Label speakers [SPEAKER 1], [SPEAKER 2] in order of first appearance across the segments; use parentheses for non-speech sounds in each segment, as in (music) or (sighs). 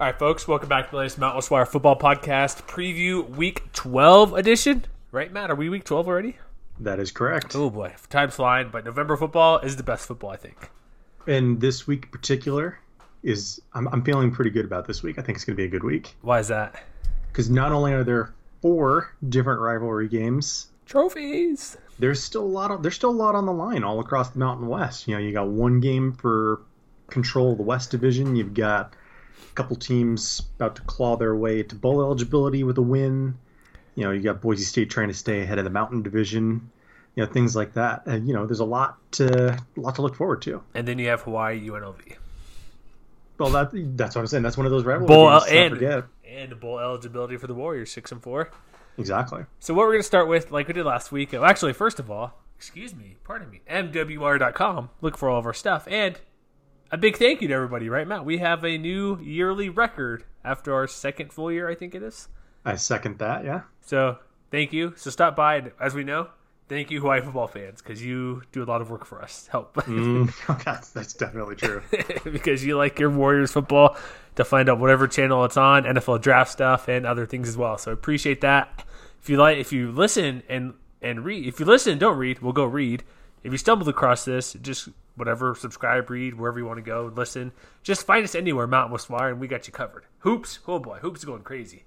[SPEAKER 1] All right, folks, welcome back to the latest Mount West Wire Football Podcast Preview Week 12 edition. Right, Matt? Are we Week 12 already?
[SPEAKER 2] That is correct.
[SPEAKER 1] Oh boy, time's flying. But November football is the best football, I think.
[SPEAKER 2] And this week in particular is I'm, I'm feeling pretty good about this week. I think it's going to be a good week
[SPEAKER 1] Why is that?
[SPEAKER 2] because not only are there four different rivalry games,
[SPEAKER 1] Trophies.
[SPEAKER 2] there's still a lot of there's still a lot on the line all across the Mountain West. You know, you got one game for control of the West Division. You've got couple teams about to claw their way to bowl eligibility with a win. You know, you got Boise State trying to stay ahead of the Mountain Division. You know, things like that. And you know, there's a lot to a lot to look forward to.
[SPEAKER 1] And then you have Hawaii UNLV.
[SPEAKER 2] Well, that that's what I'm saying. That's one of those rivalry
[SPEAKER 1] Bowl
[SPEAKER 2] not
[SPEAKER 1] and
[SPEAKER 2] forget.
[SPEAKER 1] and bowl eligibility for the Warriors, six and four.
[SPEAKER 2] Exactly.
[SPEAKER 1] So what we're going to start with, like we did last week. Oh, actually, first of all, excuse me, pardon me, MWR.com. Look for all of our stuff, and a big thank you to everybody. Right, Matt? We have a new yearly record after our second full year. I think it is.
[SPEAKER 2] I second that. Yeah.
[SPEAKER 1] So thank you. So stop by, and as we know, thank you, Hawaii football fans, because you do a lot of work for us. Help (laughs)
[SPEAKER 2] Mm, (laughs) that's, that's definitely true. (laughs)
[SPEAKER 1] because you like your Warriors football to find out whatever channel it's on, NFL draft stuff, and other things as well. So appreciate that. If you like, if you listen and and read, if you listen, don't read, we'll go read. If you stumbled across this, just whatever, subscribe, read, wherever you want to go, listen. Just find us anywhere, Mountain West Wire, and we got you covered. Hoops, oh boy, hoops is going crazy.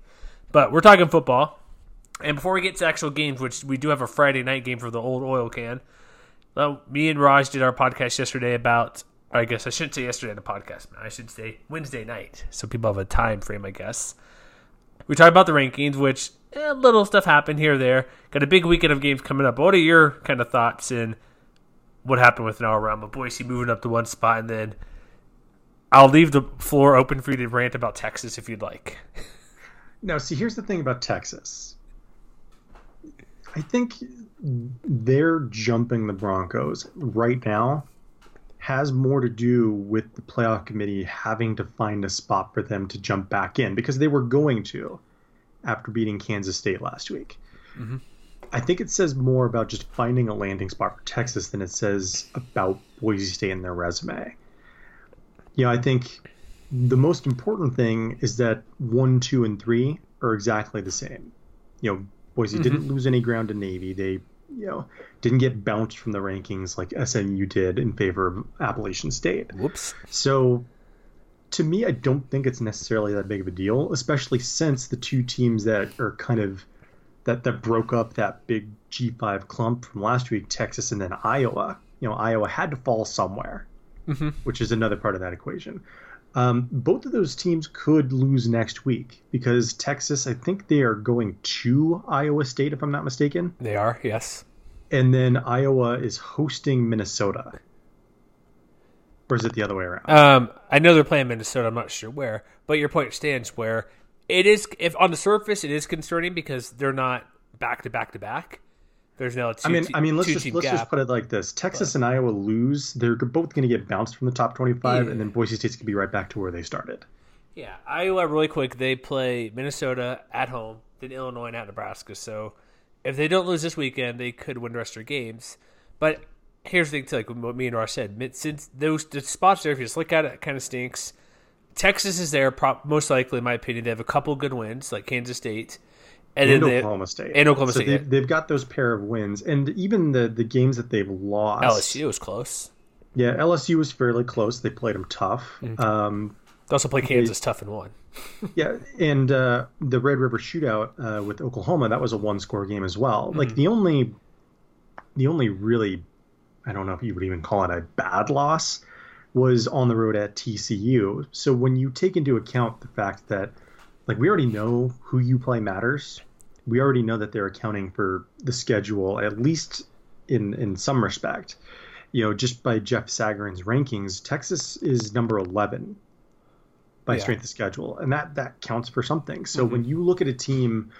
[SPEAKER 1] But we're talking football. And before we get to actual games, which we do have a Friday night game for the old oil can, well, me and Raj did our podcast yesterday about. I guess I shouldn't say yesterday the podcast. I should say Wednesday night, so people have a time frame. I guess we talked about the rankings, which eh, little stuff happened here or there. Got a big weekend of games coming up. What are your kind of thoughts in what happened with Noah Rama, Boise moving up to one spot, and then I'll leave the floor open for you to rant about Texas if you'd like.
[SPEAKER 2] Now, see, here's the thing about Texas. I think they're jumping the Broncos right now has more to do with the playoff committee having to find a spot for them to jump back in because they were going to after beating Kansas State last week. Mm-hmm. I think it says more about just finding a landing spot for Texas than it says about Boise State in their resume. You know, I think the most important thing is that one, two, and three are exactly the same. You know, Boise didn't mm-hmm. lose any ground to Navy. They, you know, didn't get bounced from the rankings like SMU did in favor of Appalachian State.
[SPEAKER 1] Whoops.
[SPEAKER 2] So, to me, I don't think it's necessarily that big of a deal, especially since the two teams that are kind of that that broke up that big G5 clump from last week, Texas and then Iowa. You know, Iowa had to fall somewhere, which is another part of that equation. Um, both of those teams could lose next week because Texas, I think they are going to Iowa State, if I'm not mistaken,
[SPEAKER 1] They are, yes.
[SPEAKER 2] and then Iowa is hosting Minnesota. Or is it the other way around?
[SPEAKER 1] Um, I know they're playing Minnesota. I'm not sure where, but your point stands. Where it is, if on the surface, it is concerning because they're not back to back to back. There's no. Two,
[SPEAKER 2] I mean, I mean, let's just let's
[SPEAKER 1] gap.
[SPEAKER 2] just put it like this: Texas and Iowa lose, they're both going to get bounced from the top twenty-five,
[SPEAKER 1] Yeah.
[SPEAKER 2] and then Boise State's going to be right back to where they started.
[SPEAKER 1] Yeah, Iowa really quick. They play Minnesota at home, then Illinois and at Nebraska. So if they don't lose this weekend, they could win the rest of their games. But here's the thing, too, like what me and Ross said. Since those the spots there, if you just look at it, it kind of stinks. Texas is there, prop, most likely, in my opinion. They have a couple good wins, like Kansas State, and,
[SPEAKER 2] And
[SPEAKER 1] they,
[SPEAKER 2] Oklahoma State.
[SPEAKER 1] and Oklahoma
[SPEAKER 2] so
[SPEAKER 1] State,
[SPEAKER 2] They. They've got those pair of wins, and even the the games that they've lost.
[SPEAKER 1] LSU was close.
[SPEAKER 2] Yeah, LSU was fairly close. They played them tough.
[SPEAKER 1] Mm-hmm.
[SPEAKER 2] Um,
[SPEAKER 1] They also play Kansas tough and won. (laughs)
[SPEAKER 2] yeah, and uh, the Red River Shootout uh, with Oklahoma that was a one score game as well.
[SPEAKER 1] Mm-hmm.
[SPEAKER 2] Like the only, the only really, I don't know if you would even call it a bad loss, was on the road at TCU. So when you take into account the fact that, like, we already know who you play matters. We already know that they're accounting for the schedule at least in in some respect. You know, just by Jeff Sagarin's rankings, Texas is number eleven by
[SPEAKER 1] Yeah.
[SPEAKER 2] strength of schedule, and that that counts for something. So
[SPEAKER 1] Mm-hmm.
[SPEAKER 2] when you look at a team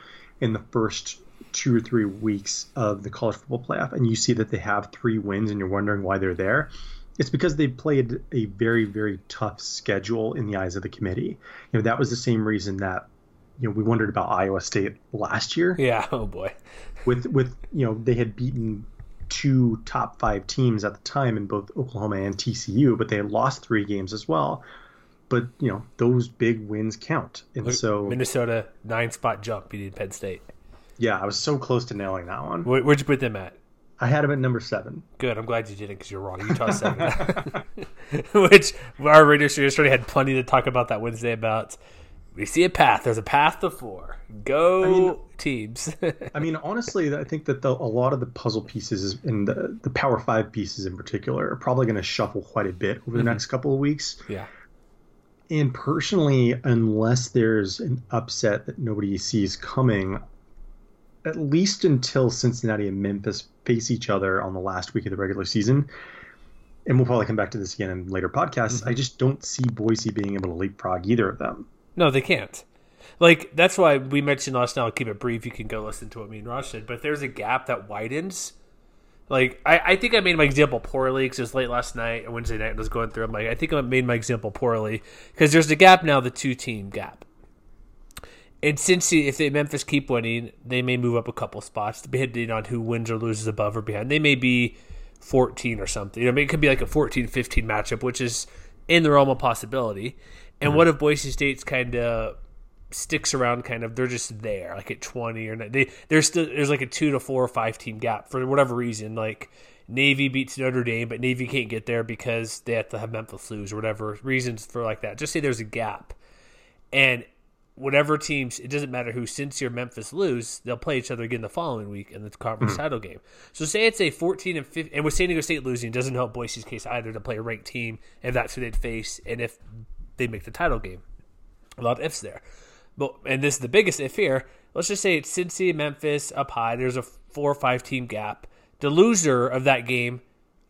[SPEAKER 2] in the first two or three weeks of the college football playoff, and you see that they have three wins, and you're wondering why they're there, it's because they played a very very tough schedule in the eyes of the committee. You know that was the same reason that you know we wondered about Iowa State last year
[SPEAKER 1] Yeah. (laughs) Oh boy.
[SPEAKER 2] with with you know they had beaten two top five teams at the time in both Oklahoma and TCU, but they had lost three games as well. But you know those big wins count, and so
[SPEAKER 1] Minnesota nine spot jump beating Penn State.
[SPEAKER 2] yeah, I was so close to nailing that one.
[SPEAKER 1] Where, where'd you put them at?
[SPEAKER 2] I had him at number seven.
[SPEAKER 1] Good. I'm glad you didn't because you're wrong. Utah seven, (laughs) which our radio show yesterday had plenty to talk about that Wednesday about. We see a path. There's a path to four. Go
[SPEAKER 2] mean-
[SPEAKER 1] teams.
[SPEAKER 2] I mean, honestly, I think that the, a lot of the puzzle pieces and the, the Power Five pieces in particular are probably going to shuffle quite a bit over the mm-hmm. next couple of weeks.
[SPEAKER 1] yeah.
[SPEAKER 2] And personally, unless there's an upset that nobody sees coming, at least until Cincinnati and Memphis face each other on the last week of the regular season, and we'll probably come back to this again in later podcasts, mm-hmm. I just don't see Boise being able to leapfrog either of them.
[SPEAKER 1] No, they can't. Like that's why we mentioned last night. I'll keep it brief. You can go listen to what me and Raj said. But there's a gap that widens, like I, I think I made my example poorly because it was late last night and Wednesday night. and I was going through. I'm like, I think I made my example poorly because there's a gap now, the two team gap. And since if they Memphis keep winning, they may move up a couple spots depending on who wins or loses above or behind. They may be 14 or something. I mean, it could be like a 14-15 matchup, which is in the realm of possibility. And mm-hmm. what if Boise State's kind of sticks around? Kind of, they're just there, like at 20 or. They there's still there's like a two to four or five team gap for whatever reason. Like Navy beats Notre Dame, but Navy can't get there because they have to have Memphis lose or whatever reasons for like that. Just say there's a gap, and whatever teams, it doesn't matter who, Cincy or Memphis lose, they'll play each other again the following week in the conference hmm. title game. So say it's a 14 and 15, and with San Diego State losing, it doesn't help Boise's case either to play a ranked team if that's who they'd face and if they make the title game. A lot of ifs there. But and this is the biggest if here. Let's just say it's Cincy, Memphis up high. There's a four or five team gap. The loser of that game,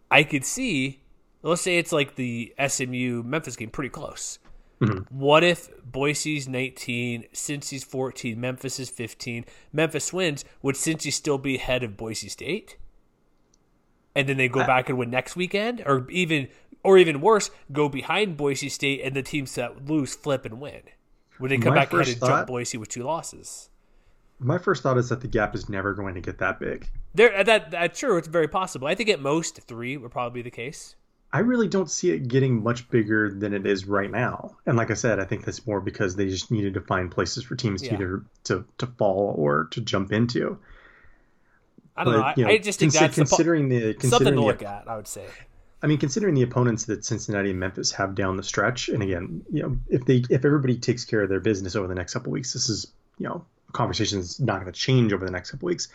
[SPEAKER 1] I could see. Let's say it's like the SMU Memphis game, pretty close. Mm-hmm. What if Boise's 19, Cincy's 14, Memphis is 15, Memphis wins? Would Cincy still be ahead of Boise State? And then they go back and win next weekend, or even, or even worse, go behind Boise State and the teams that lose flip and win. Would they come
[SPEAKER 2] My
[SPEAKER 1] back ahead and jump Boise with two losses?
[SPEAKER 2] My first thought is that the gap is never going to get that big.
[SPEAKER 1] There, that that's true. It's very possible. I think at most three would probably be the case.
[SPEAKER 2] I really don't see it getting much bigger than it is right now. And like I said, I think that's more because they just needed to find places for teams
[SPEAKER 1] Yeah.
[SPEAKER 2] to either to, to fall or to jump into.
[SPEAKER 1] I don't know. I,
[SPEAKER 2] you
[SPEAKER 1] I just think
[SPEAKER 2] consi-
[SPEAKER 1] that's the po-
[SPEAKER 2] considering the
[SPEAKER 1] something
[SPEAKER 2] considering
[SPEAKER 1] to
[SPEAKER 2] the,
[SPEAKER 1] look at. I would say.
[SPEAKER 2] I mean, considering the opponents that Cincinnati and Memphis have down the stretch, and again, you know, if they if everybody takes care of their business over the next couple weeks, this is you know conversation that's not going to change over the next couple weeks.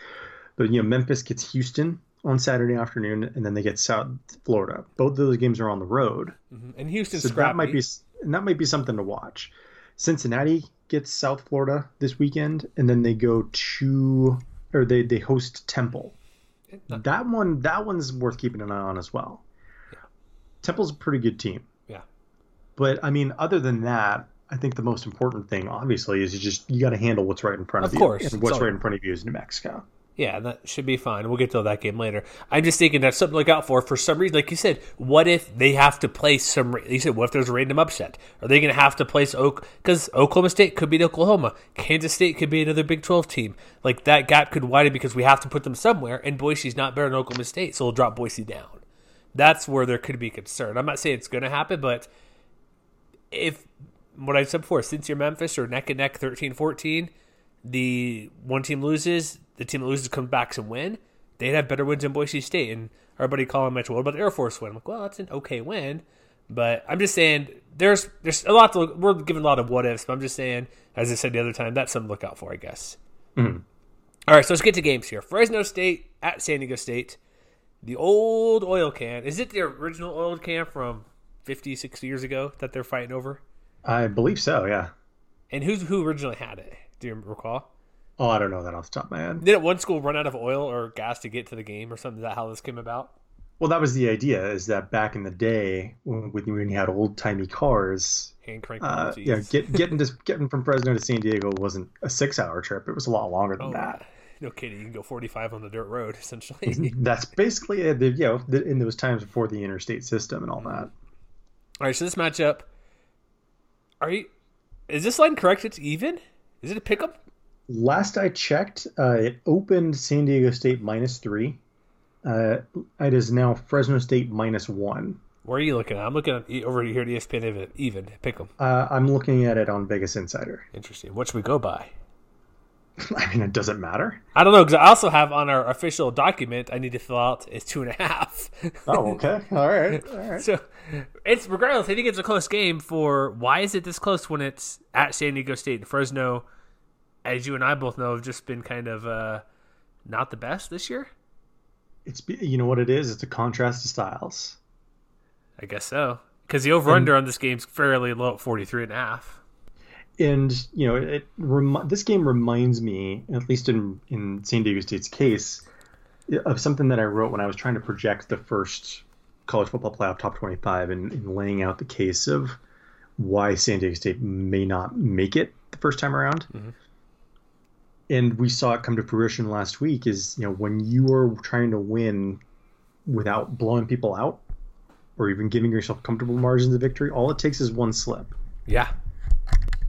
[SPEAKER 2] But you know, Memphis gets Houston on Saturday afternoon, and then they get South Florida. Both of those games are on the road, mm-hmm.
[SPEAKER 1] And Houston,
[SPEAKER 2] so that might be and that might be something to watch. Cincinnati gets South Florida this weekend, and then they go to or they they host Temple. Uh, that one that one's worth keeping an eye on as well. Temple's a pretty good team.
[SPEAKER 1] Yeah.
[SPEAKER 2] But I mean, other than that, I think the most important thing, obviously, is you just you got to handle what's right in front of,
[SPEAKER 1] Of
[SPEAKER 2] you.
[SPEAKER 1] course.
[SPEAKER 2] and what's
[SPEAKER 1] So-
[SPEAKER 2] right in front of you is New Mexico.
[SPEAKER 1] Yeah, that should be fine. We'll get to that game later. I'm just thinking that's something to look out for. For some reason, like you said, what if they have to play some? You said, what if there's a random upset? Are they going to have to place Oak? Because Oklahoma State could beat Oklahoma. Kansas State could be another Big 12 team. Like that gap could widen because we have to put them somewhere. And Boise's not better than Oklahoma State, so we'll drop Boise down. That's where there could be concern. I'm not saying it's going to happen, but if what I said before, since you're Memphis or neck and neck 13 14, the one team loses, the team that loses comes back and win, they'd have better wins than Boise State. And our buddy Colin mentioned, what about the Air Force win? I'm like, well, that's an okay win. But I'm just saying, there's there's a lot to look. We're giving a lot of what ifs, but I'm just saying, as I said the other time, that's something to look out for, I guess. Mm-hmm. All right, so let's get to games here. Fresno State at San Diego State. The old oil can. Is it the original oil can from 50, 60 years ago that they're fighting over?
[SPEAKER 2] I believe so. Yeah.
[SPEAKER 1] And who's who originally had it? Do you recall?
[SPEAKER 2] Oh, I don't know that off the top of my head.
[SPEAKER 1] Didn't one school run out of oil or gas to get to the game or something? Is that how this came about?
[SPEAKER 2] Well, that was the idea. Is that back in the day when, when you had old timey cars,
[SPEAKER 1] Hand crank.
[SPEAKER 2] uh, yeah, get, (laughs) getting to, getting from Fresno to San Diego wasn't a six hour trip. It was a lot longer than
[SPEAKER 1] Oh,
[SPEAKER 2] that.
[SPEAKER 1] no kidding. You can go 45 on the dirt road (laughs) essentially.
[SPEAKER 2] That's basically it. The- You know, in those times before the interstate system and all that.
[SPEAKER 1] All right, so this matchup, are you? Is this line correct? It's even. Is it a pickup?
[SPEAKER 2] Last I checked, uh, it opened San Diego State minus three. Uh, it is now Fresno State minus one.
[SPEAKER 1] Where are you looking at? I'm looking at over here at ESPN even. Even pick them.
[SPEAKER 2] Uh, I'm looking at it on Vegas Insider.
[SPEAKER 1] Interesting. What should we go by? (laughs)
[SPEAKER 2] I mean, it doesn't matter.
[SPEAKER 1] I don't know because I also have on our official document I need to fill out is two and a half.
[SPEAKER 2] Oh, okay. (laughs) All right. All right.
[SPEAKER 1] so it's regardless. I think it's a close game. For why is it this close when it's at San Diego State and Fresno? As you and I both know, have just been kind of uh, not the best this year.
[SPEAKER 2] It's you know what it is. It's a contrast of styles.
[SPEAKER 1] I guess so. Because the over under on this game's fairly low at 43 and a half.
[SPEAKER 2] And you know it remi- this game reminds me at least in in San Diego State's case of something that I wrote when I was trying to project the first college football playoff top 25 and, and laying out the case of why San Diego State may not make it the first time around. Mm-hmm. And we saw it come to fruition last week is, you know, when you are trying to win without blowing people out or even giving yourself comfortable margins of victory, all it takes is one slip
[SPEAKER 1] Yeah.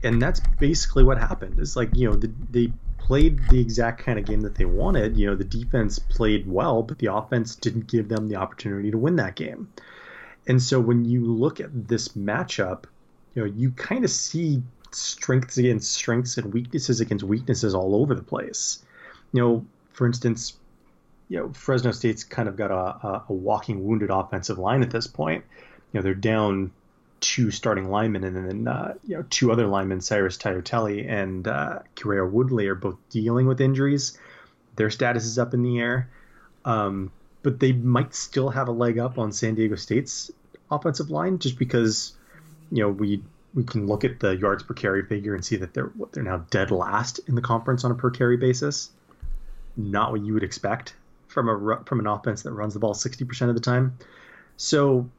[SPEAKER 2] And that's basically what happened. It's like you know the, they played the exact kind of game that they wanted. You know the defense played well, but the offense didn't give them the opportunity to win that game. And so when you look at this matchup, you know you kind of see strengths against strengths and weaknesses against weaknesses all over the place. You know, for instance, you know Fresno State's kind of got a, a, a walking wounded offensive line at this point. You know they're down two starting linemen, and then uh, you know two other linemen, Cyrus Tiotelli and uh, Carrera Woodley, are both dealing with injuries. Their status is up in the air, um, but they might still have a leg up on San Diego State's offensive line, just because you know we we can look at the yards per carry figure and see that they're what they're now dead last in the conference on a per carry basis. Not what you would expect from a from an offense that runs the ball sixty percent of the time. So,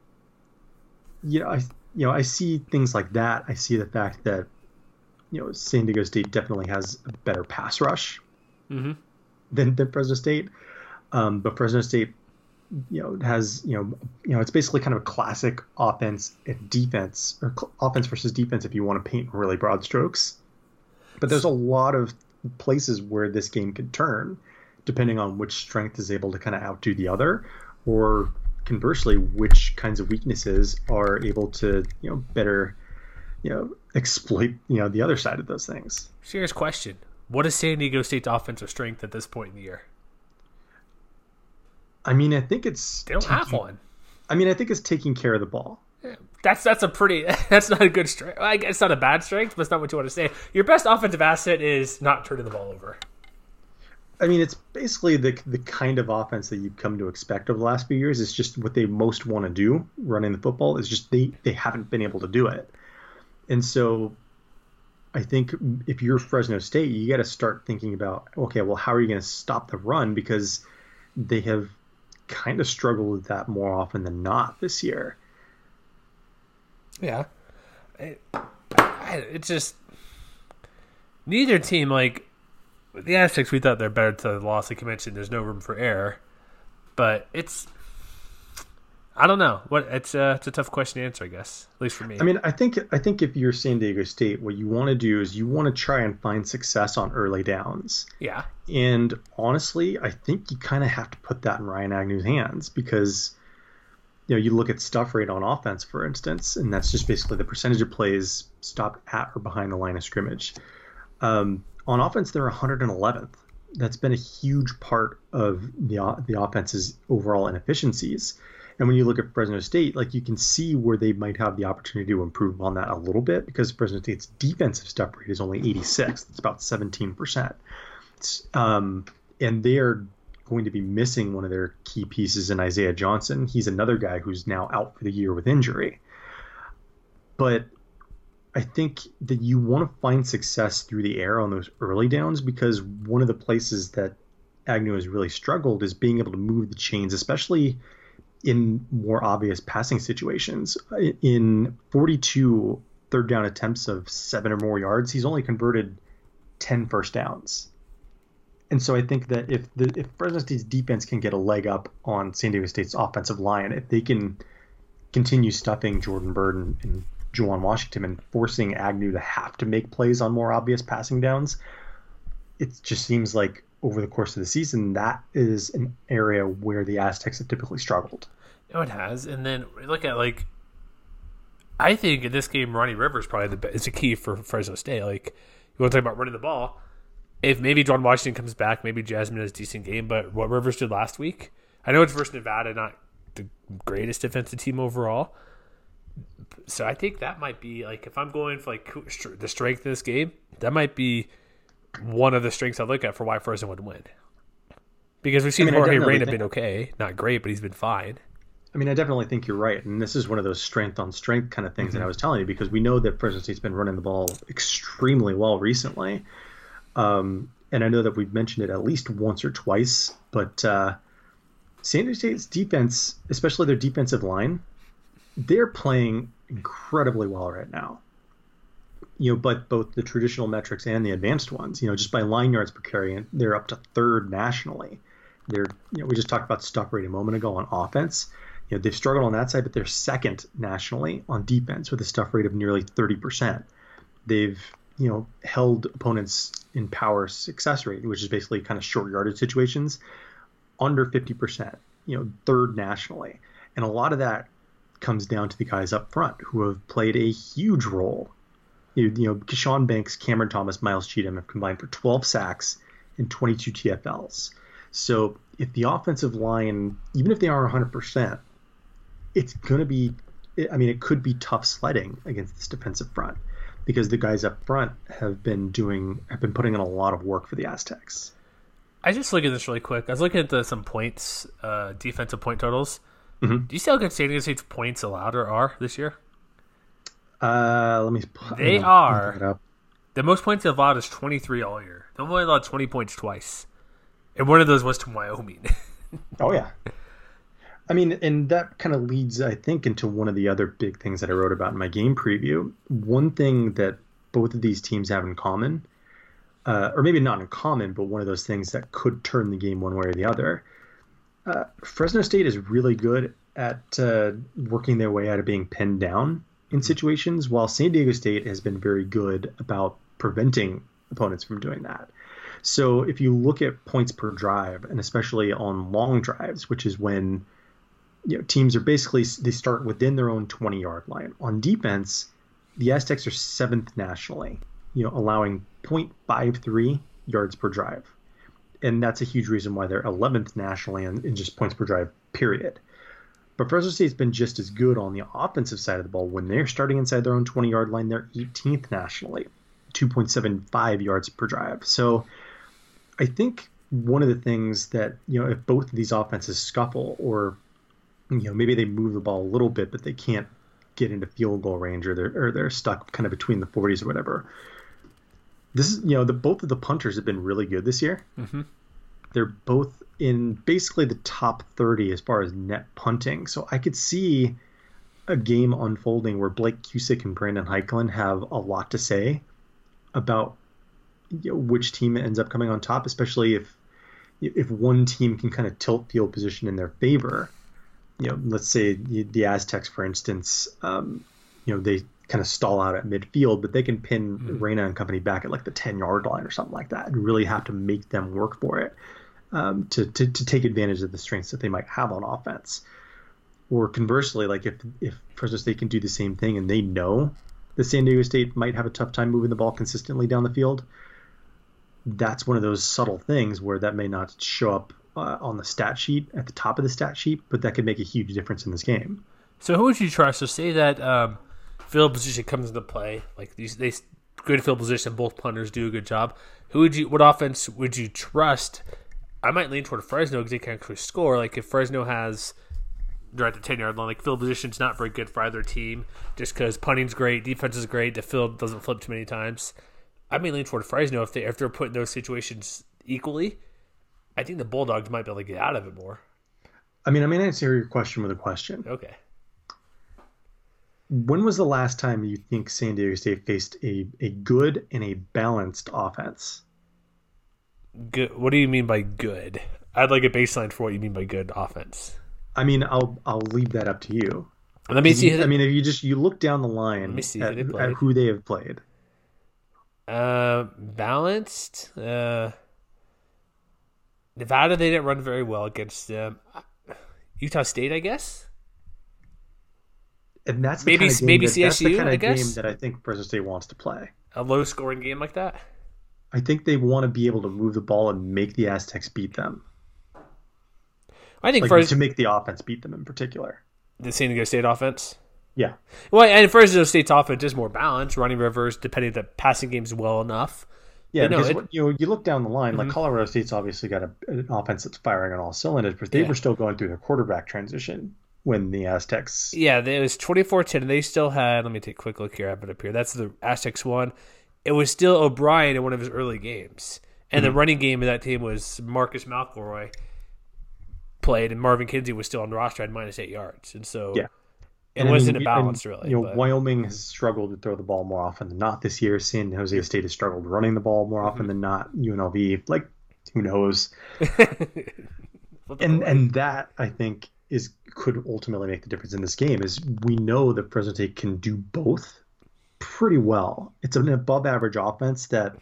[SPEAKER 2] know, I you know I see things like that. I see the fact that you know San Diego State definitely has a better pass rush
[SPEAKER 1] Mhm.
[SPEAKER 2] than than Fresno State, um, but Fresno State you know has you know you know it's basically kind of a classic offense and defense or cl- offense versus defense if you want to paint really broad strokes. But there's a lot of places where this game could turn, depending on which strength is able to kind of outdo the other, or conversely, which kinds of weaknesses are able to you know better you know exploit you know the other side of those things.
[SPEAKER 1] Serious question. What is San Diego State's offensive strength at this point in the year?
[SPEAKER 2] I mean, I think it's
[SPEAKER 1] They don't have one.
[SPEAKER 2] I mean, I think it's taking care of the ball.
[SPEAKER 1] That's that's a pretty (laughs) that's not a good strength. I guess it's not a bad strength, but it's not what you want to say. Your best offensive asset is not turning the ball over.
[SPEAKER 2] I mean, it's basically the the kind of offense that you've come to expect over the last few years. It's just what they most want to do, running the football. Is just they they haven't been able to do it, and so I think if you're Fresno State, you got to start thinking about okay, well, how are you going to stop the run because they have kind of struggled with that more often than not this year.
[SPEAKER 1] Yeah, it, it's just neither team like the Aztecs. We thought they're better to the loss. Like you mentioned, there's no room for error, but it's I don't know what it's a it's a tough question to answer. I guess at least for me.
[SPEAKER 2] I mean, I think I think if you're San Diego State, what you want to do is you want to try and find success on early downs.
[SPEAKER 1] yeah,
[SPEAKER 2] And honestly, I think you kind of have to put that in Ryan Agnew's hands because, you know, you look at stuff rate on offense, for instance, and that's just basically the percentage of plays stopped at or behind the line of scrimmage. Um, on offense, they're 111th. That's been a huge part of the the offense's overall inefficiencies. And when you look at Fresno State, like you can see where they might have the opportunity to improve on that a little bit because Fresno State's defensive stuff rate is only 86. It's about 17 percent um, and they are going to be missing one of their key pieces in Isaiah Johnson. He's another guy who's now out for the year with injury. But I think that you want to find success through the air on those early downs because one of the places that Agnew has really struggled is being able to move the chains, especially in more obvious passing situations. In 42 third down attempts of seven or more yards, he's only converted 10 first downs. And so I think that if the if Fresno State's defense can get a leg up on San Diego State's offensive line, if they can continue stuffing Jordan Byrd and, and Juwan Washington and forcing Agnew to have to make plays on more obvious passing downs, it just seems like over the course of the season that is an area where the Aztecs have typically struggled.
[SPEAKER 1] No, it has. And then look at like I think in this game, Ronnie Rivers probably the is a key for Fresno State. Like you want to talk about running the ball. If maybe Juwan Washington comes back, maybe Jasmine has a decent game. But what Rivers did last week, I know it's versus Nevada, not the greatest defensive team overall. So I think that might be like if I'm going for like the strength of this game, that might be one of the strengths I look at for why Fresno would win. Because we've seen I mean, Jorge Reyna been okay, not great, but he's been fine.
[SPEAKER 2] I mean, I definitely think you're right, and this is one of those strength on strength kind of things mm-hmm. that I was telling you because we know that Fresno State's been running the ball extremely well recently, um, and I know that we've mentioned it at least once or twice. But uh, San Diego State's defense, especially their defensive line, they're playing incredibly well right now. You know, but both the traditional metrics and the advanced ones, you know, just by line yards per carry, they're up to third nationally. They're, you know, we just talked about stuff rate a moment ago on offense you know, they've struggled on that side, but they're second nationally on defense with a stuff rate of nearly 30%. They've, you know, held opponents in power success rate, which is basically kind of short yardage situations, under 50%, you know, third nationally. And a lot of that comes down to the guys up front who have played a huge role. You, you know, Keshawn Banks, Cameron Thomas, Myles Cheatum have combined for 12 sacks and 22 TFLs. So if the offensive line, even if they are 100%, it's going to be, I mean, it could be tough sledding against this defensive front because the guys up front have been doing, have been putting in a lot of work for the Aztecs.
[SPEAKER 1] I just look at this really quick. I was looking at the, some points, uh, defensive point totals. Mm-hmm. Do you see how good San Diego State's points allowed are this year?
[SPEAKER 2] Uh, let me.
[SPEAKER 1] They are. The most points allowed is 23 all year. They've only allowed 20 points twice. And one of those was to Wyoming. (laughs)
[SPEAKER 2] oh, yeah. I mean, and that kind of leads, I think, into one of the other big things that I wrote about in my game preview. One thing that both of these teams have in common, uh, or maybe not in common, but one of those things that could turn the game one way or the other. Uh, Fresno State is really good at uh, working their way out of being pinned down in situations, while San Diego State has been very good about preventing opponents from doing that. So if you look at points per drive, and especially on long drives, which is when you know, teams are basically they start within their own 20 yard line. On defense, the Aztecs are seventh nationally, you know, allowing 0.53 yards per drive, and that's a huge reason why they're 11th nationally in, in just points per drive. Period. But Fresno State's been just as good on the offensive side of the ball. When they're starting inside their own 20 yard line, they're 18th nationally, 2.75 yards per drive. So I think one of the things that, you know, if both of these offenses scuffle or you know maybe they move the ball a little bit, but they can't get into field goal range or they're or they're stuck kind of between the 40s or whatever. This is you know the both of the punters have been really good this year. Mm-hmm. They're both in basically the top 30 as far as net punting. So I could see a game unfolding where Blake Cusick and Brandon Heicklen have a lot to say about you know, which team ends up coming on top, especially if if one team can kind of tilt field position in their favor you know, let's say the Aztecs, for instance, um, you know, they kind of stall out at midfield, but they can pin mm-hmm. Reyna and company back at like the 10 yard line or something like that and really have to make them work for it um, to, to, to take advantage of the strengths that they might have on offense. Or conversely, like if, if Fresno State can do the same thing and they know that San Diego State might have a tough time moving the ball consistently down the field, that's one of those subtle things where that may not show up uh, on the stat sheet at the top of the stat sheet, but that could make a huge difference in this game.
[SPEAKER 1] So who would you trust? So say that um, field position comes into play, like these they good field position, both punters do a good job. Who would you? What offense would you trust? I might lean toward Fresno because they can actually score. Like if Fresno has they're at the ten yard line, like field position's not very good for either team, just because punting's great, defense is great, the field doesn't flip too many times. I may lean toward Fresno if they if they're putting those situations equally I think the Bulldogs might be able to get out of it more.
[SPEAKER 2] I mean, I'm going to answer your question with a question.
[SPEAKER 1] Okay.
[SPEAKER 2] When was the last time you think San Diego State faced a, a good and a balanced offense?
[SPEAKER 1] Good. What do you mean by good? I'd like a baseline for what you mean by good offense.
[SPEAKER 2] I mean, I'll I'll leave that up to you.
[SPEAKER 1] Let me see.
[SPEAKER 2] I mean, if you just you look down the line
[SPEAKER 1] me see
[SPEAKER 2] at,
[SPEAKER 1] who they
[SPEAKER 2] at who they have played,
[SPEAKER 1] Uh, balanced. Uh, Nevada, they didn't run very well against them. Utah State, I guess.
[SPEAKER 2] And that's the
[SPEAKER 1] Maybe-
[SPEAKER 2] kind of game
[SPEAKER 1] maybe
[SPEAKER 2] that, that's the
[SPEAKER 1] CSU,
[SPEAKER 2] kind
[SPEAKER 1] I
[SPEAKER 2] of game that I think Fresno State wants to play.
[SPEAKER 1] A low scoring game like that.
[SPEAKER 2] I think they want to be able to move the ball and make the Aztecs beat them,
[SPEAKER 1] I think
[SPEAKER 2] like
[SPEAKER 1] first
[SPEAKER 2] to make the offense beat them in particular.
[SPEAKER 1] the San Diego State offense.
[SPEAKER 2] Yeah,
[SPEAKER 1] Well, and Fresno State's offense is more balanced, running rivers, depending the passing game's well enough.
[SPEAKER 2] yeah.
[SPEAKER 1] No,
[SPEAKER 2] because
[SPEAKER 1] it-
[SPEAKER 2] you know, you look down the line, like
[SPEAKER 1] Mhm.
[SPEAKER 2] Colorado State's obviously got a, an offense that's firing on all cylinders, but they
[SPEAKER 1] Yeah.
[SPEAKER 2] were still going through their quarterback transition when the Aztecs.
[SPEAKER 1] Yeah, it was 24-10, they still had. Let me take a quick look here. I have it up here. That's the Aztecs one. It was still O'Brien in one of his early games, and the running game of that team was Marcus McElroy played, and Marvin Kinsey was still on the roster at minus eight yards, and so
[SPEAKER 2] Yeah.
[SPEAKER 1] it
[SPEAKER 2] And
[SPEAKER 1] wasn't
[SPEAKER 2] mean,
[SPEAKER 1] a balance really.
[SPEAKER 2] You know,
[SPEAKER 1] but-
[SPEAKER 2] Wyoming has struggled to throw the ball more often than not this year. San Jose State has struggled running the ball more
[SPEAKER 1] Mm-hmm.
[SPEAKER 2] often than not. UNLV, like, who knows? (laughs) And and that I think is could ultimately make the difference in this game. Is we know that Fresno State can do both pretty well. It's an above average offense that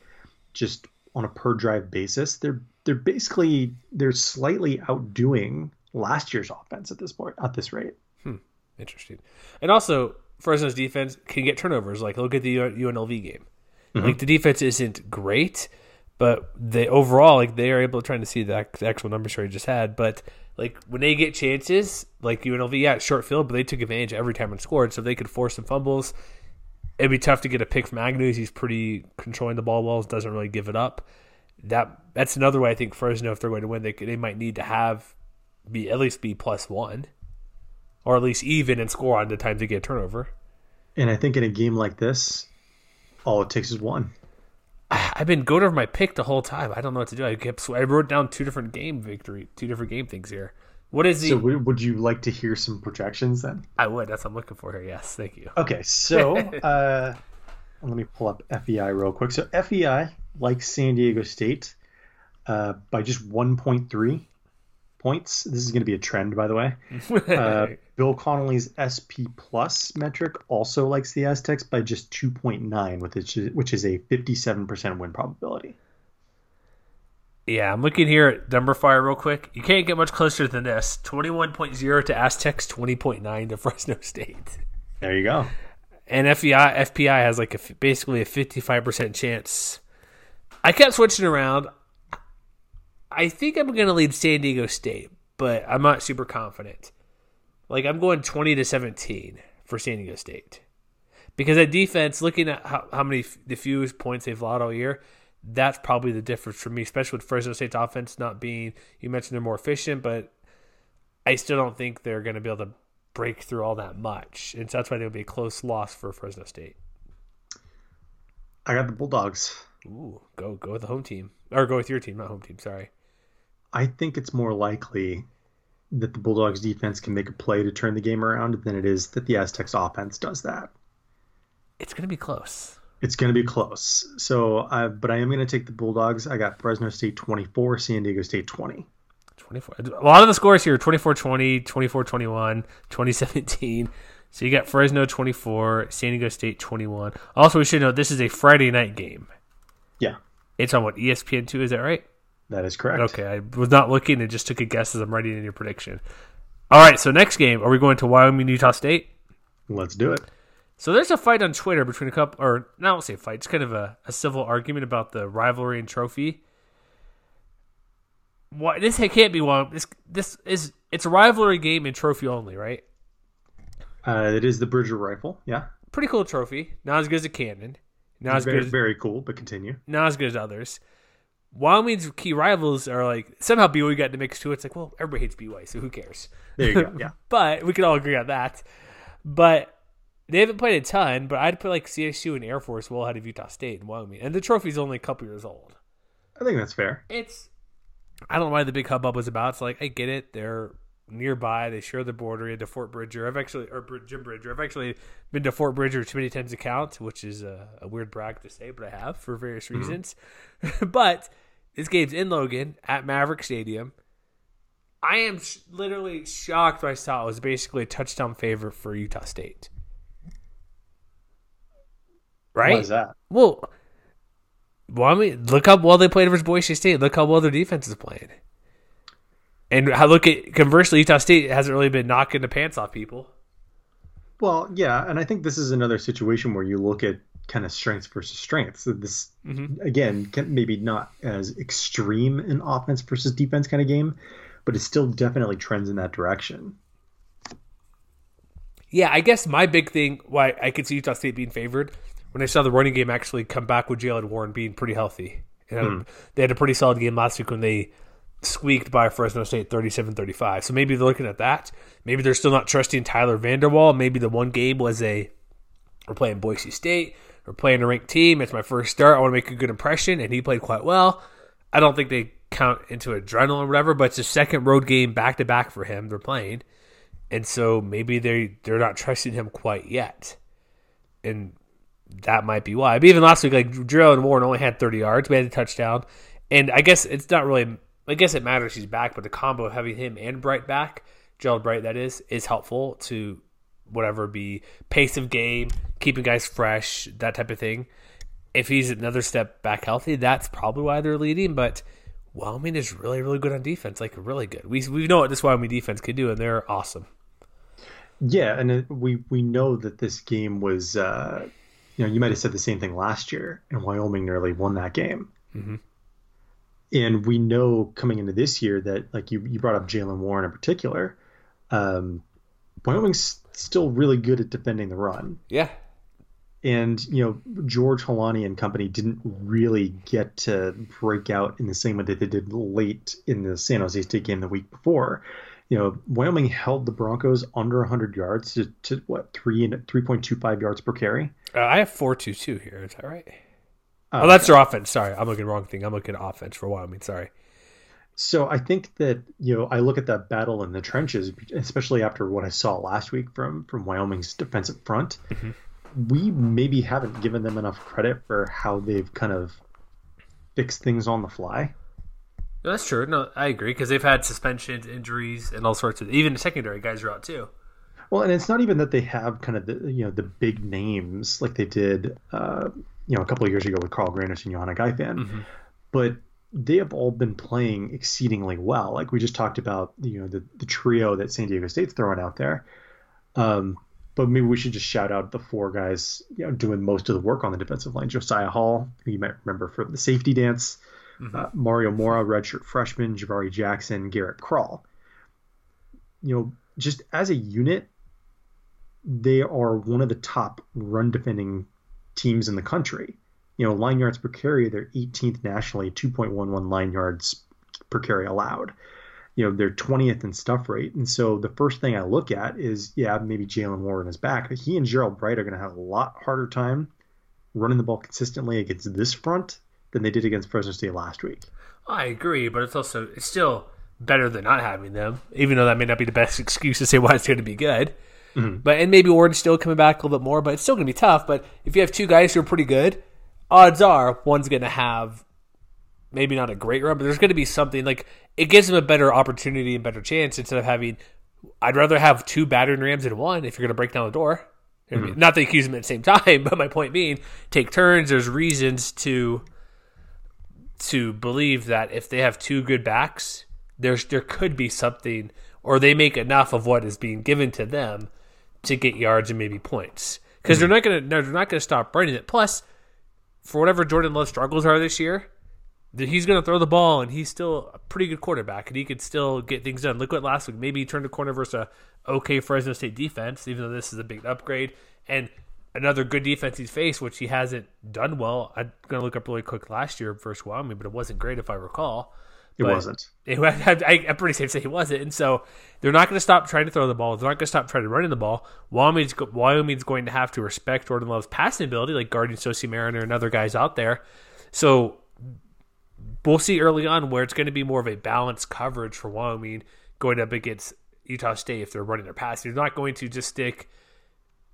[SPEAKER 2] just on a per drive basis, they're they're basically they're slightly outdoing last year's offense at this point at this rate. Hmm.
[SPEAKER 1] Interesting. And also, Fresno's defense can get turnovers. Like, look at the UNLV game.
[SPEAKER 2] Mm-hmm.
[SPEAKER 1] Like, the defense isn't great, but they overall, like, they are able to trying to see the the actual numbers I just had. But, like, when they get chances, like UNLV, yeah, short field, but they took advantage every time and scored. So they could force some fumbles. It'd be tough to get a pick from Agnews. He's pretty controlling the ball well, doesn't really give it up. That That's another way I think Fresno, if they're going to win, they, they might need to have be at least be plus one or at least even and score on the time they get a turnover.
[SPEAKER 2] And I think in a game like this, all it takes is one.
[SPEAKER 1] I've been going over my pick the whole time. I don't know what to do. I kept I wrote down two different game victory, two different game things here. What is the?
[SPEAKER 2] So would would you like to hear some projections then?
[SPEAKER 1] I would. That's what I'm looking for here. Yes, thank you.
[SPEAKER 2] Okay, so (laughs) uh, let me pull up FEI real quick. So FEI, like San Diego State, uh, by just 1.3 points. This is going to be a trend, by the way. (laughs) Uh, Bill Connelly's SP Plus metric also likes the Aztecs by just 2.9, which is, which is a 57% win probability.
[SPEAKER 1] yeah, I'm looking here at numberFire real quick. You can't get much closer than this. 21.0 to Aztecs, 20.9 to (laughs) Fresno State.
[SPEAKER 2] There you go.
[SPEAKER 1] and FEI FPI has like a basically a fifty five percent chance. I kept switching around. I think I'm going to lead San Diego State, but I'm not super confident. Like I'm going twenty to seventeen for San Diego State because that defense, looking at how, how many the points they've allowed all year, that's probably the difference for me, especially with Fresno State's offense not being. You mentioned they're more efficient, but I still don't think they're going to be able to break through all that much, and so that's why would be a close loss for Fresno State.
[SPEAKER 2] I got the Bulldogs.
[SPEAKER 1] Ooh, go go with the home team, or go with your team, not home team. Sorry.
[SPEAKER 2] I think it's more likely that the Bulldogs defense can make a play to turn the game around than it is that the Aztecs offense does that.
[SPEAKER 1] It's going to be close.
[SPEAKER 2] It's going to be close. So, uh, but I am going to take the Bulldogs. I got Fresno State 24, San Diego State 20.
[SPEAKER 1] 24. A lot of the scores here 24 20, 24 21, 2017. So you got Fresno 24, San Diego State 21. Also, we should note this is a Friday night game.
[SPEAKER 2] Yeah,
[SPEAKER 1] It's on what, ESPN 2, is that right?
[SPEAKER 2] That is correct.
[SPEAKER 1] Okay, I was not looking and just took a guess as I'm writing in your prediction. All right, so next game, are we going to Wyoming, Utah State?
[SPEAKER 2] Let's do it.
[SPEAKER 1] So there's a fight on Twitter between a couple, or not I won't say fight, it's kind of a, a civil argument about the rivalry and trophy. Why this can't be one. This this is it's a rivalry game and trophy only, right?
[SPEAKER 2] Uh, it is the Bridger rifle. Yeah,
[SPEAKER 1] Pretty cool trophy. Not as good as a cannon. Not as
[SPEAKER 2] very,
[SPEAKER 1] good as
[SPEAKER 2] very cool. But continue.
[SPEAKER 1] not as good as others. Wyoming's key rivals are like somehow BYU got in the mix too. It's like, well, everybody hates BYU, so who cares?
[SPEAKER 2] There you go. (laughs) Yeah,
[SPEAKER 1] but we can all agree on that. But they haven't played a ton. But I'd put like CSU and Air Force well ahead of Utah State and Wyoming, and the trophy's only a couple years old.
[SPEAKER 2] I think that's fair.
[SPEAKER 1] It's I don't know why the big hubbub was about. It's like I get it; they're nearby. They share the border into Fort Bridger. I've actually, or Jim Bridger. I've actually been to Fort Bridger too many times to count, which is a, a weird brag to say, but I have for various
[SPEAKER 2] Mm-hmm.
[SPEAKER 1] reasons. (laughs) but this game's in Logan at Maverick Stadium. I am sh- literally shocked when I saw it was basically a touchdown favorite for Utah State. Right?
[SPEAKER 2] Why is that?
[SPEAKER 1] Well, well, I mean, look how well they played versus Boise State. Look how well their defense is playing. And how look at conversely, Utah State hasn't really been knocking the pants off people.
[SPEAKER 2] Well, yeah, and I think this is another situation where you look at kind of strengths versus strengths. So This mm-hmm. again, can, maybe not as extreme an offense versus defense kind of game, but it still definitely trends in that direction.
[SPEAKER 1] Yeah, I guess my big thing why I could see Utah State being favored when I saw the running game actually come back with Jaylen Warren being pretty healthy. And hmm. they had a pretty solid game last week when they squeaked by Fresno State 37-35. So maybe they're looking at that. Maybe they're still not trusting Tyler Vander Waal. Maybe the one game was a we're playing Boise State. We're playing a ranked team. It's my first start. I want to make a good impression, and he played quite well. I don't think they count into adrenaline or whatever, but it's a second road game back to back for him. They're playing, and so maybe they they're not trusting him quite yet, and that might be why. But even last week, like Drill and Warren only had 30 yards. We had a touchdown, and I guess it's not really. I guess it matters he's back, but the combo of having him and Bright back, Gerald Bright, that is, is helpful to whatever be pace of game, keeping guys fresh, that type of thing. If he's another step back healthy, that's probably why they're leading. But Wyoming is really, really good on defense, like really good. We we know what this Wyoming defense can do, and they're awesome.
[SPEAKER 2] Yeah, and it, we we know that this game was, uh, you know, you might have said the same thing last year, and Wyoming nearly won that game.
[SPEAKER 1] Mhm.
[SPEAKER 2] And we know coming into this year that, like you, you brought up Jaylen Warren in particular, um, Wyoming's still really good at defending the run.
[SPEAKER 1] Yeah,
[SPEAKER 2] And you know, George Holani and company didn't really get to break out in the same way that they did late in the San Jose State game the week before. You know, Wyoming held the Broncos under 100 yards to, to what three and 3.25 yards per carry.
[SPEAKER 1] uh, I have four two two here. Is that right?
[SPEAKER 2] Uh,
[SPEAKER 1] oh, that's their offense. Sorry, I'm looking at the wrong thing. I'm looking at offense for Wyoming. Sorry.
[SPEAKER 2] So I think that you know I look at that battle in the trenches, especially after what I saw last week from from Wyoming's defensive front. We maybe haven't given them enough credit for how they've kind of fixed things on the fly.
[SPEAKER 1] No, that's true. No, I agree because they've had suspensions, injuries, and all sorts of. Even the secondary guys are out too.
[SPEAKER 2] Well, and it's not even that they have kind of the you know the big names like they did uh, you know a couple of years ago with Carl Granderson and Johanna Gaifan, but they have all been playing exceedingly well. Like we just talked about, you know the the trio that San Diego State's throwing out there. Um, but maybe we should just shout out the four guys you know doing most of the work on the defensive line: Josiah Hall, who you might remember from the safety dance. Uh, Mario Mora, redshirt freshman, Jabari Jackson, Garrett Crall. You know, just as a unit, they are one of the top run defending teams in the country. You know, line yards per carry, they're 18th nationally, 2.11 line yards per carry allowed. You know, they're 20th in stuff rate. And so the first thing I look at is, yeah, maybe Jaylen Warren is back, but he and Gerald Bright are going to have a lot harder time running the ball consistently against this front than they did against Fresno State last week.
[SPEAKER 1] I agree, but it's also it's still better than not having them, even though that may not be the best (laughs) excuse to say why it's going to be good. Mm-hmm. But and maybe Warren's still coming back a little bit more, but it's still going to be tough. But if you have two guys who are pretty good, odds are one's going to have maybe not a great run, but there's going to be something like it gives them a better opportunity and better chance instead of having. I'd rather have two battering rams than one if you're going to break down the door. You know what I mean? Mm-hmm. Not that you can use them at the same time, (laughs) but my point being, take turns. There's reasons to to believe that if they have two good backs, there's there could be something, or they make enough of what is being given to them to get yards and maybe points. Because they're mm-hmm. not gonna they're not gonna stop running it. Plus, for whatever Jordan Love struggles are this year, he's going to throw the ball, and he's still a pretty good quarterback, and he could still get things done. Look what last week. Maybe he turned a corner versus a okay Fresno State defense, even though this is a big upgrade, and another good defense he's faced, which he hasn't done well. I'm going to look up really quick last year versus Wyoming, but it wasn't great if I recall.
[SPEAKER 2] It wasn't. (laughs)
[SPEAKER 1] it- I, I'm pretty safe to say he wasn't. And so they're not going to stop trying to throw the ball. They're not going to stop trying to run in the ball. Wyoming's, Wyoming's going to have to respect Jordan Love's passing ability, like guarding Sosi Mariner and other guys out there. So we'll see early on where it's going to be more of a balanced coverage for Wyoming going up against Utah State if they're running their pass. They're not going to just stick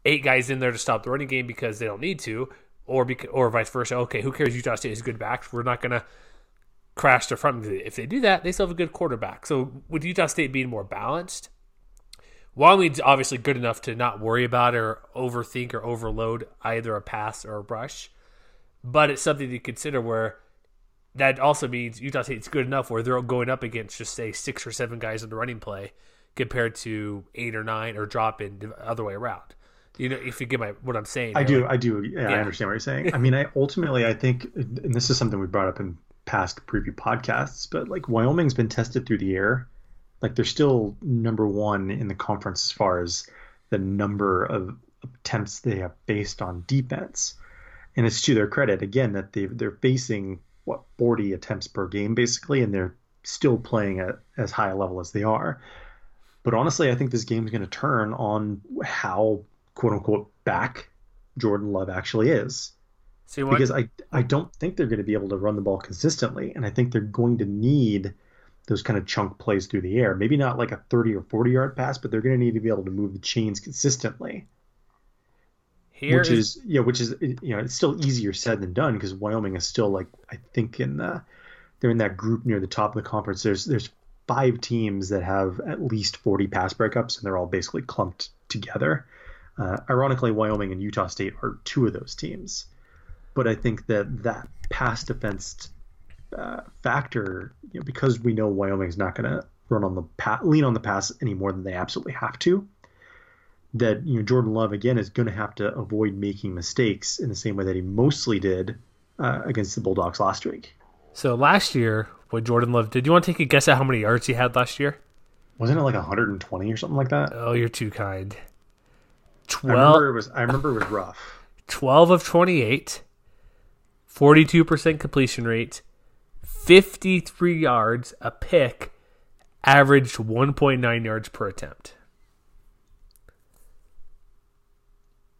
[SPEAKER 1] eight guys in there to stop the running game because they don't need to, or because, or vice versa. Okay, who cares? Utah State is good backs. We're not going to crash their front. If they do that, they still have a good quarterback. So with Utah State being more balanced, Wyoming's obviously good enough to not worry about or overthink or overload either a pass or a rush. But it's something to consider where that also means Utah State's good enough where they're going up against just say six or seven guys in the running play compared to eight or nine or dropping the other way around. You know, if you get my what I'm saying,
[SPEAKER 2] I do, like, I do, yeah, yeah, I understand what you're saying. I mean, I ultimately, I think, and this is something we brought up in past preview podcasts, but like Wyoming's been tested through the air. Like they're still number one in the conference as far as the number of attempts they have based on defense. And it's to their credit again that they they're facing what 40 attempts per game basically, and they're still playing at as high a level as they are. But honestly, I think this game is going to turn on how quote unquote back Jordan Love actually is. See what? Because I I don't think they're going to be able to run the ball consistently, and I think they're going to need those kind of chunk plays through the air. Maybe not like a 30 or 40 yard pass, but they're going to need to be able to move the chains consistently. Here which is, is yeah, which is you know it's still easier said than done because Wyoming is still like I think in the they're in that group near the top of the conference. There's there's five teams that have at least 40 pass breakups, and they're all basically clumped together. Uh, ironically, Wyoming and Utah State are two of those teams. But I think that that past defense uh, factor, you know, because we know Wyoming is not going to run on the pa- lean on the pass any more than they absolutely have to. That you know Jordan Love again is going to have to avoid making mistakes in the same way that he mostly did uh, against the Bulldogs last week.
[SPEAKER 1] So last year, what Jordan Love did, you want to take a guess at how many yards he had last year?
[SPEAKER 2] Wasn't it like 120 or something like that?
[SPEAKER 1] Oh, you're too kind.
[SPEAKER 2] 12 I remember it was I remember it was rough.
[SPEAKER 1] 12 of 28, 42% completion rate, 53 yards, a pick, averaged 1.9 yards per attempt.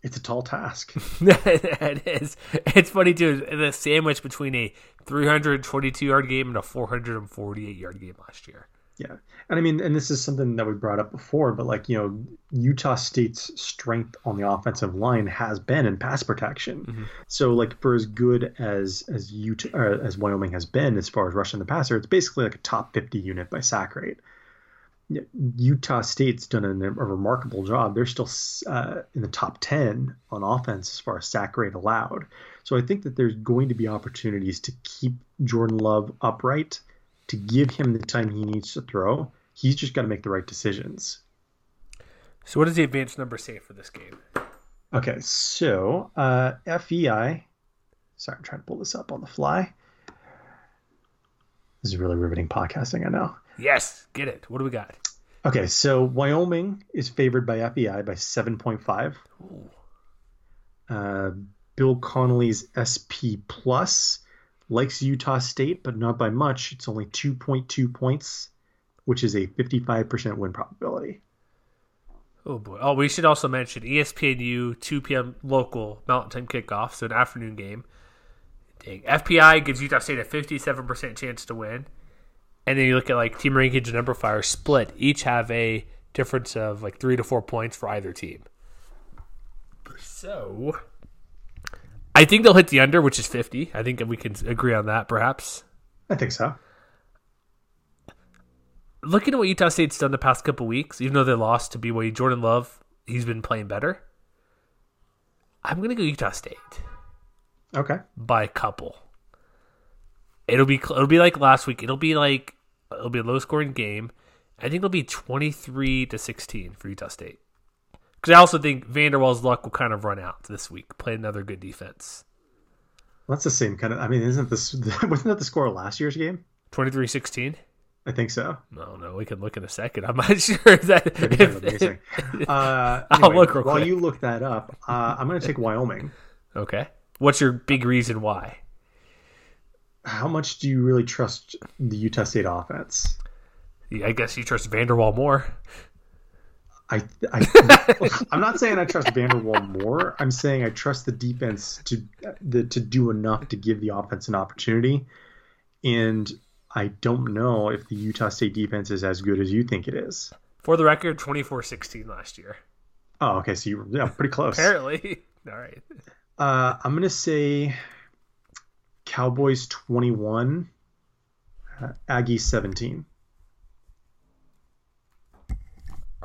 [SPEAKER 2] It's a tall task. (laughs)
[SPEAKER 1] it is. It's funny too. The sandwich between a 322 yard game and a 448 yard game last year.
[SPEAKER 2] Yeah. And I mean, and this is something that we brought up before, but like, you know, Utah State's strength on the offensive line has been in pass protection. Mm-hmm. So like for as good as as Utah as Wyoming has been as far as rushing the passer, it's basically like a top 50 unit by sack rate. Utah State's done a, a remarkable job. They're still uh, in the top 10 on offense as far as sack rate allowed. So I think that there's going to be opportunities to keep Jordan Love upright to give him the time he needs to throw. He's just got to make the right decisions.
[SPEAKER 1] So, what does the advanced number say for this game?
[SPEAKER 2] Okay, so uh, FEI. Sorry, I'm trying to pull this up on the fly. This is really riveting podcasting, I know.
[SPEAKER 1] Yes, get it. What do we got?
[SPEAKER 2] Okay, so Wyoming is favored by FEI by 7.5. Uh, Bill Connelly's SP Plus likes Utah State, but not by much. It's only 2.2 points, which is a 55% win probability.
[SPEAKER 1] Oh boy! Oh, we should also mention ESPNU 2 p.m. local Mountain Time kickoff, so an afternoon game. Dang. FPI gives Utah State a 57% chance to win, and then you look at like team rankings and numberFire split. Each have a difference of like three to four points for either team. So I think they'll hit the under, which is 50. I think we can agree on that, perhaps.
[SPEAKER 2] I think so.
[SPEAKER 1] Looking at what Utah State's done the past couple weeks, even though they lost to BYU, Jordan Love, he's been playing better. I'm going to go Utah State.
[SPEAKER 2] Okay.
[SPEAKER 1] By a couple. It'll be it'll be like last week. It'll be like it'll be a low scoring game. I think it'll be 23 to 16 for Utah State. Because I also think Vander Waal's luck will kind of run out this week. Play another good defense.
[SPEAKER 2] Well, that's the same kind of. I mean, isn't this (laughs) wasn't that the score of last year's game?
[SPEAKER 1] 23-16?
[SPEAKER 2] I think so.
[SPEAKER 1] No, no, we can look in a second. I'm not (laughs) sure that. If,
[SPEAKER 2] amazing. Uh, (laughs) anyway, I'll look real quick. while quick. you look that up. Uh, I'm going to take Wyoming.
[SPEAKER 1] Okay. What's your big reason why?
[SPEAKER 2] How much do you really trust the Utah State offense?
[SPEAKER 1] Yeah, I guess you trust Vander Waal more.
[SPEAKER 2] I, I (laughs) am not saying I trust Vander Waal more. I'm saying I trust the defense to the, to do enough to give the offense an opportunity. And I don't know if the Utah State defense is as good as you think it is.
[SPEAKER 1] For the record, 24-16 last year.
[SPEAKER 2] Oh, okay. So you were yeah, pretty close.
[SPEAKER 1] Apparently. (laughs) All right.
[SPEAKER 2] Uh, I'm gonna say Cowboys 21, uh, Aggies 17.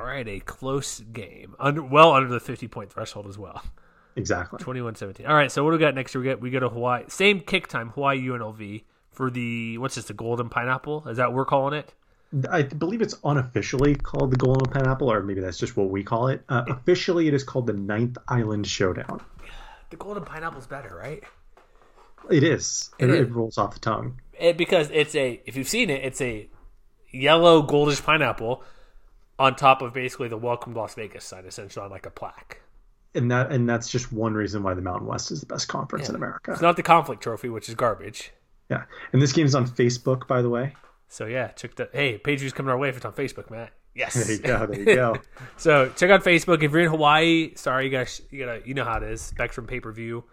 [SPEAKER 1] All right, a close game. Under well under the 50 point threshold as well.
[SPEAKER 2] Exactly.
[SPEAKER 1] 21-17. All right, so what do we got next? We get we go to Hawaii. Same kick time, Hawaii UNLV for the what's this? The Golden Pineapple? Is that what we're calling it?
[SPEAKER 2] I believe it's unofficially called the Golden Pineapple, or maybe that's just what we call it. Uh, officially, it is called the Ninth Island Showdown.
[SPEAKER 1] The Golden Pineapple's better, right?
[SPEAKER 2] It is.
[SPEAKER 1] It
[SPEAKER 2] It,
[SPEAKER 1] is.
[SPEAKER 2] it rolls off the tongue.
[SPEAKER 1] It, because it's a if you've seen it, it's a yellow goldish pineapple on top of basically the Welcome Las Vegas sign, essentially on like a plaque.
[SPEAKER 2] And that and that's just one reason why the Mountain West is the best conference in America.
[SPEAKER 1] It's not the conflict trophy, which is garbage.
[SPEAKER 2] Yeah. And this game's on Facebook, by the way.
[SPEAKER 1] So yeah, check the hey, page views coming our way if it's on Facebook, Matt. Yes.
[SPEAKER 2] There you go. There you go. (laughs)
[SPEAKER 1] So check out Facebook if you're in Hawaii. Sorry, you guys, you gotta, you know how it is. Spectrum pay per view.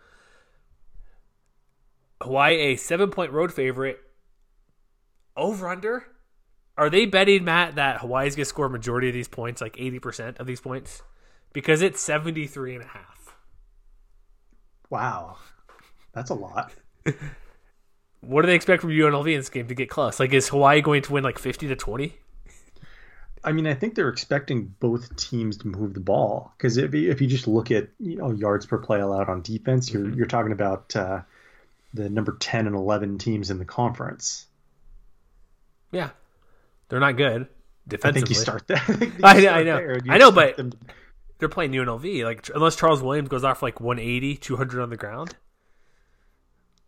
[SPEAKER 1] Hawaii a seven point road favorite. Over under. Are they betting Matt that Hawaii's gonna score a majority of these points, like eighty percent of these points? Because it's 73 and a half.
[SPEAKER 2] wow. That's a lot.
[SPEAKER 1] What do they expect from UNLV in this game to get close? Like, is Hawaii going to win like fifty to twenty?
[SPEAKER 2] I mean, I think they're expecting both teams to move the ball because if you, if you just look at you know yards per play allowed on defense, you're you're talking about uh, the number ten and eleven teams in the conference.
[SPEAKER 1] Yeah, they're not good
[SPEAKER 2] I
[SPEAKER 1] defensively.
[SPEAKER 2] think you start there. (laughs) I,
[SPEAKER 1] I know, I know.
[SPEAKER 2] there and you
[SPEAKER 1] I know, but-
[SPEAKER 2] them-
[SPEAKER 1] they're playing UNLV. Like unless Charles Williams goes off like 180, 200 on the ground.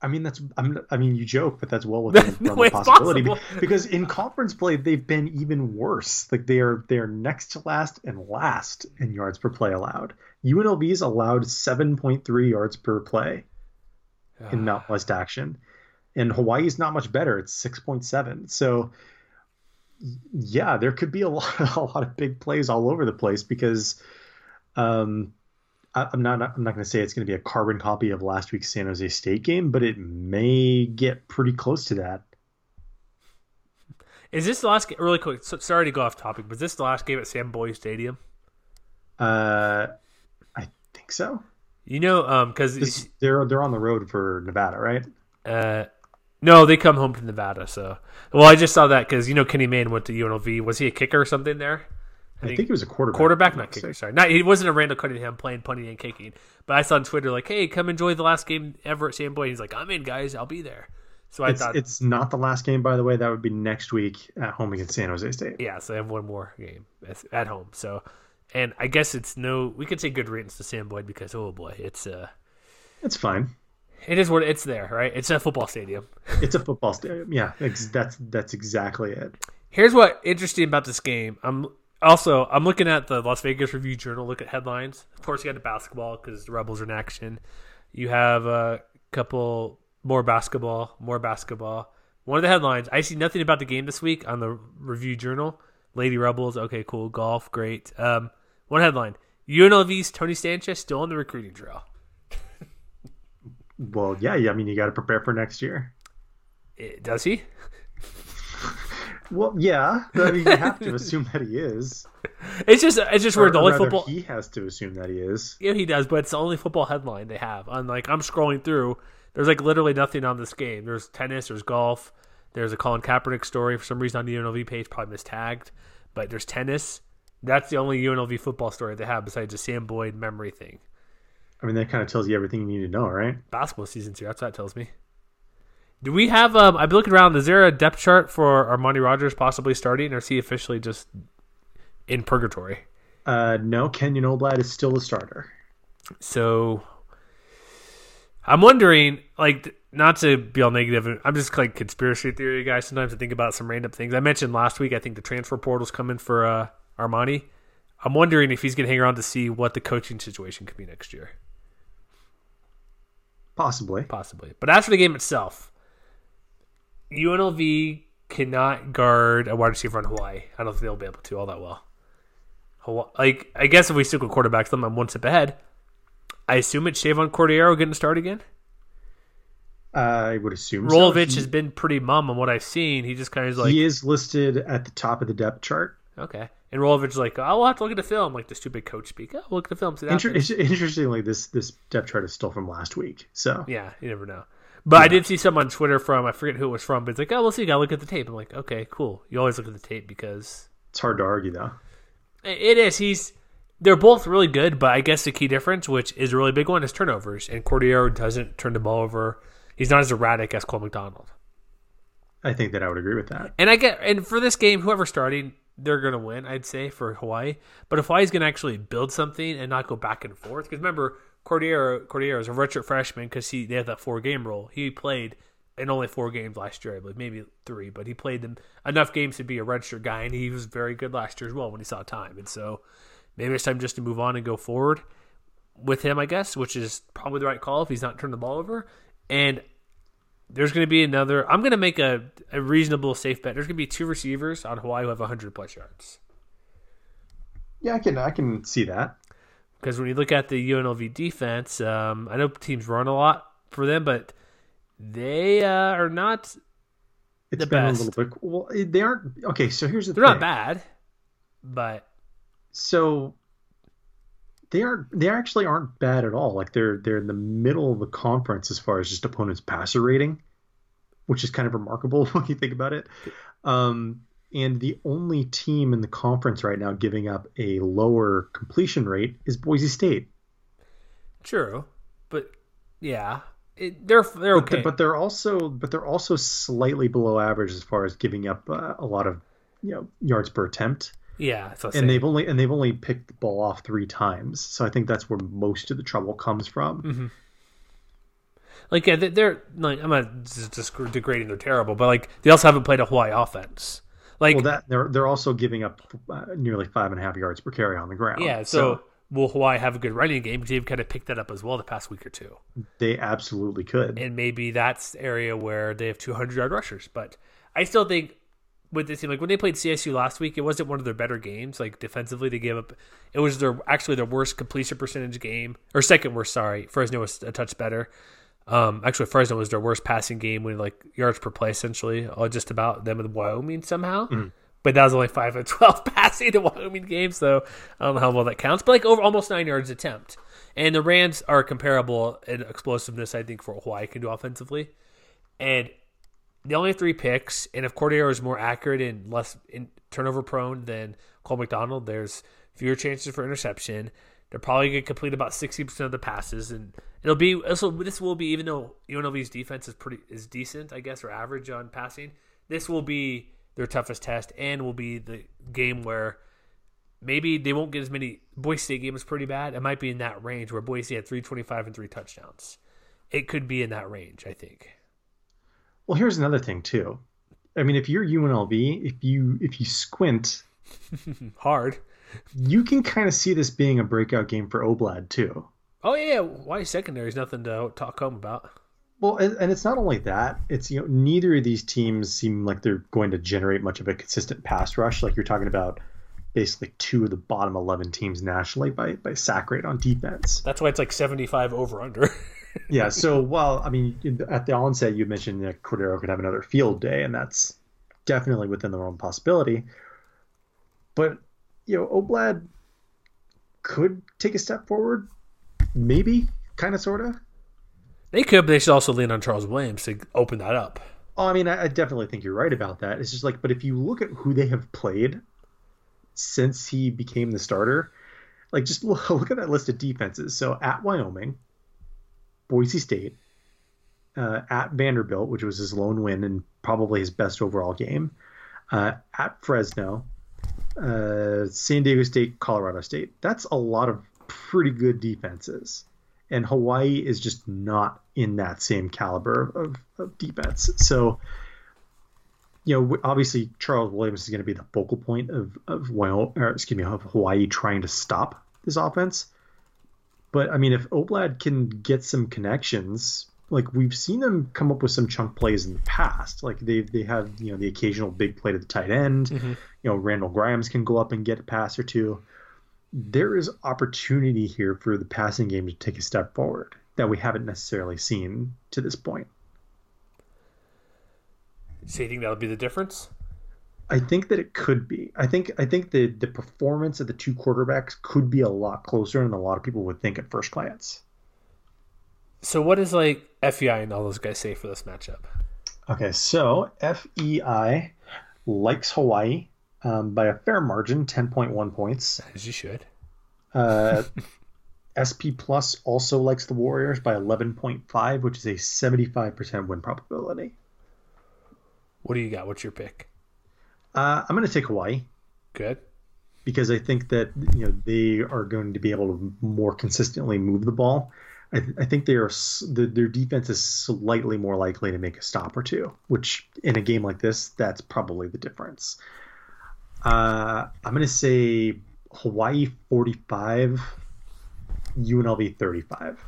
[SPEAKER 2] I mean, that's I'm, I mean, you joke, but that's well (laughs) within the
[SPEAKER 1] No,
[SPEAKER 2] realm possibility
[SPEAKER 1] possible.
[SPEAKER 2] because in conference play they've been even worse. Like they are they are next to last and last in yards per play allowed. UNLV's allowed 7.3 yards per play in (sighs) Mountain West action, and Hawaii's not much better. It's 6.7. So yeah, there could be a (laughs) lot a lot of big plays all over the place because um I- I'm not I'm not going to say it's going to be a carbon copy of last week's San Jose State game, but it may get pretty close to that.
[SPEAKER 1] Is this the last game? Really quick. So, sorry to go off topic, but is this the last game at Sam Boyd Stadium?
[SPEAKER 2] Uh, I think so.
[SPEAKER 1] You know, um, because
[SPEAKER 2] they're they're on the road for Nevada, right?
[SPEAKER 1] uh, no, they come home to Nevada. So, well, I just saw that because you know Kenny Mayne went to UNLV. Was he a kicker or something there?
[SPEAKER 2] I think, he was a quarterback.
[SPEAKER 1] Quarterback, not kicker. Sorry, not he wasn't a Randall Cunningham playing punting and kicking. But I saw on Twitter like, "Hey, come enjoy the last game ever at Sam Boyd." He's like, "I'm in, guys. I'll be there." So I
[SPEAKER 2] It's,
[SPEAKER 1] thought,
[SPEAKER 2] it's not the last game, by the way. That would be next week at home against San Jose State.
[SPEAKER 1] yeah. So I have one more game at- at home. So, and I guess it's no. We could say good riddance to Sam Boyd because oh boy, it's uh,
[SPEAKER 2] It's fine.
[SPEAKER 1] It is what it's there, right? It's a football stadium. (laughs)
[SPEAKER 2] It's a football stadium. Yeah, that's that's exactly it.
[SPEAKER 1] Here's what interesting about this game. I'm also I'm looking at the Las Vegas Review Journal. Look at headlines. Of course, you got the basketball because the Rebels are in action. You have a couple more basketball, more basketball. One of the headlines. I see nothing about the game this week on the Review Journal. Lady Rebels. Okay, cool. Golf, great. Um, one headline. UNLV's Tony Sanchez still on the recruiting trail.
[SPEAKER 2] Well, yeah, yeah. I mean, you got to prepare for next year.
[SPEAKER 1] Eh, Does he? (laughs)
[SPEAKER 2] Well, yeah. I mean, you have to (laughs) assume that he is.
[SPEAKER 1] It's just it's just
[SPEAKER 2] Or,
[SPEAKER 1] weird. The only football.
[SPEAKER 2] he has to assume that he is.
[SPEAKER 1] Yeah, he does, but it's the only football headline they have. On like I'm scrolling through, there's like literally nothing on this game. There's tennis, there's golf, there's a Colin Kaepernick story for some reason on the UNLV page, probably mistagged, but there's tennis. That's the only UNLV football story they have besides the Sam Boyd memory thing.
[SPEAKER 2] I mean, that kind of tells you everything you need to know, right?
[SPEAKER 1] Basketball season's here. That's what that tells me. Do we have? Um, I've been looking around. Is there a depth chart for Armani Rogers possibly starting, or is he officially just in purgatory?
[SPEAKER 2] Uh, no, Kenyon Oblad is still the starter.
[SPEAKER 1] So I'm wondering, like, not to be all negative. I'm just like conspiracy theory guy. Sometimes I think about some random things. I mentioned last week. I think the transfer portal's coming for uh, Armani. I'm wondering if he's going to hang around to see what the coaching situation could be next year,
[SPEAKER 2] Possibly.
[SPEAKER 1] possibly. But as for the game itself, UNLV cannot guard a wide receiver on Hawaii. I don't think they'll be able to all that well. Hawaii, like, I guess if we stick with quarterbacks, then I'm one step ahead. I assume it's Chevan Cordeiro getting to start again.
[SPEAKER 2] I would assume so.
[SPEAKER 1] Rolovich
[SPEAKER 2] He-
[SPEAKER 1] has been pretty mum on what I've seen. He just kind of like
[SPEAKER 2] he is listed at the top of the depth chart
[SPEAKER 1] Okay. And Rolovich like, oh, we'll have to look at the film, like the stupid coach speak. Oh, look at the film. See
[SPEAKER 2] Inter- interestingly, this this depth chart is still from last week. So
[SPEAKER 1] yeah, you never know. But yeah. I did see some on Twitter from I forget who it was from, but it's like, oh, we'll see. Gotta look at the tape. I'm like, okay, cool. You always look at the tape because
[SPEAKER 2] it's hard to argue, though.
[SPEAKER 1] It is. He's they're both really good, but I guess the key difference, which is a really big one, is turnovers. And Cordeiro doesn't turn the ball over. He's not as erratic as Cole McDonald.
[SPEAKER 2] I think that I would agree with that.
[SPEAKER 1] And I get and for this game, whoever's starting, they're going to win, I'd say, for Hawaii. But if Hawaii's going to actually build something and not go back and forth, because remember, Cordeiro, Cordeiro is a redshirt freshman because he they have that four game rule. He played in only four games last year, I believe, maybe three, but he played them enough games to be a redshirt guy, and he was very good last year as well when he saw time. And so maybe it's time just to move on and go forward with him, I guess, which is probably the right call if he's not turning the ball over. And there's going to be another. I'm going to make a, a reasonable safe bet. There's going to be two receivers on Hawaii who have 100 plus yards.
[SPEAKER 2] Yeah, I can I can see that.
[SPEAKER 1] Because when you look at the UNLV defense, um, I know teams run a lot for them, but they uh, are not
[SPEAKER 2] it's the been best. a little bit. Well, they aren't. Okay, so here's the.
[SPEAKER 1] They're thing. not bad, but
[SPEAKER 2] so they aren't they actually aren't bad at all. Like they're they're in the middle of the conference as far as just opponents passer rating, which is kind of remarkable (laughs) when you think about it. Um, and the only team in the conference right now giving up a lower completion rate is Boise State.
[SPEAKER 1] True, but yeah, it, they're they're
[SPEAKER 2] okay. But, but, they're also but they're also slightly below average as far as giving up uh, a lot of you know yards per attempt.
[SPEAKER 1] Yeah,
[SPEAKER 2] and they've only and they've only picked the ball off three times, so I think that's where most of the trouble comes from.
[SPEAKER 1] Mm-hmm. Like, yeah, they're like I'm not just degrading they're terrible, but like they also haven't played a Hawaii offense. Like,
[SPEAKER 2] well, that they're they're also giving up uh, nearly five and a half yards per carry on the ground.
[SPEAKER 1] Yeah, so, so will Hawaii have a good running game? They've kind of picked that up as well the past week or two.
[SPEAKER 2] They absolutely could,
[SPEAKER 1] and maybe that's area where they have 200 yard rushers. But I still think with this team, like when they played CSU last week, it wasn't one of their better games. Like defensively, they gave up. It was their actually their worst completion percentage game, or second worst. Sorry, Fresno was a touch better. Um, actually, Fresno was their worst passing game with like yards per play, essentially, all just about them with Wyoming somehow. Mm-hmm. But that was only five of twelve (laughs) passing the Wyoming game, so I don't know how well that counts. But like over almost nine yards attempt, and the Rams are comparable in explosiveness, I think, for what Hawaii can do offensively. And they only have three picks, and if Cordeiro is more accurate and less in, turnover prone than Cole McDonald, there's fewer chances for interception. They're probably going to complete about sixty percent of the passes, and it'll be will, this will be even though UNLV's defense is pretty is decent, I guess, or average on passing. This will be their toughest test, and will be the game where maybe they won't get as many. Boise State game is pretty bad. It might be in that range where Boise had three twenty five and three touchdowns. It could be in that range, I think.
[SPEAKER 2] Well, here's another thing too. I mean, if you're UNLV, if you if you squint (laughs)
[SPEAKER 1] hard,
[SPEAKER 2] you can kind of see this being a breakout game for Oblad too.
[SPEAKER 1] Oh yeah, why secondary is nothing to talk home about.
[SPEAKER 2] Well, and, it's not only that; it's you know neither of these teams seem like they're going to generate much of a consistent pass rush. Like you're talking about, basically two of the bottom eleven teams nationally by by sack rate on defense.
[SPEAKER 1] That's why it's like seventy five over under. (laughs)
[SPEAKER 2] yeah. So, well, I mean, at the onset, you mentioned that Cordeiro could have another field day, and that's definitely within the realm possibility. But you know, Oblad could take a step forward, maybe, kind of, sort of.
[SPEAKER 1] They could, but they should also lean on Charles Williams to open that up.
[SPEAKER 2] Oh, I mean, I, I definitely think you're right about that. It's just like, but if you look at who they have played since he became the starter, like just (laughs) look, look at that list of defenses. So at Wyoming, Boise State, uh, at Vanderbilt, which was his lone win and probably his best overall game, uh, at Fresno, uh, San Diego State, Colorado State. That's a lot of pretty good defenses. And Hawaii is just not in that same caliber of, of defense. So, you know, obviously Charles Williams is going to be the focal point of of Wyoming, or excuse me, of Hawaii trying to stop this offense. But I mean, if Oblad can get some connections, like we've seen them come up with some chunk plays in the past. Like they they have you know the occasional big play to the tight end. Mm-hmm. You know, Randall Grimes can go up and get a pass or two. There is opportunity here for the passing game to take a step forward that we haven't necessarily seen to this point.
[SPEAKER 1] So you think that'll be the difference?
[SPEAKER 2] I think that it could be. I think I think the the performance of the two quarterbacks could be a lot closer than a lot of people would think at first glance.
[SPEAKER 1] So what does like FEI and all those guys say for this matchup?
[SPEAKER 2] Okay, so FEI likes Hawaii um, by a fair margin, ten point one points.
[SPEAKER 1] As you should.
[SPEAKER 2] Uh, (laughs) SP Plus also likes the Warriors by eleven point five, which is a seventy five percent win probability.
[SPEAKER 1] What do you got? What's your pick?
[SPEAKER 2] Uh, I'm going to take Hawaii.
[SPEAKER 1] Good.
[SPEAKER 2] Because I think that you know they are going to be able to more consistently move the ball. I, th- I think they are the, their defense is slightly more likely to make a stop or two, which in a game like this, that's probably the difference. Uh, I'm going to say Hawaii 45, UNLV 35.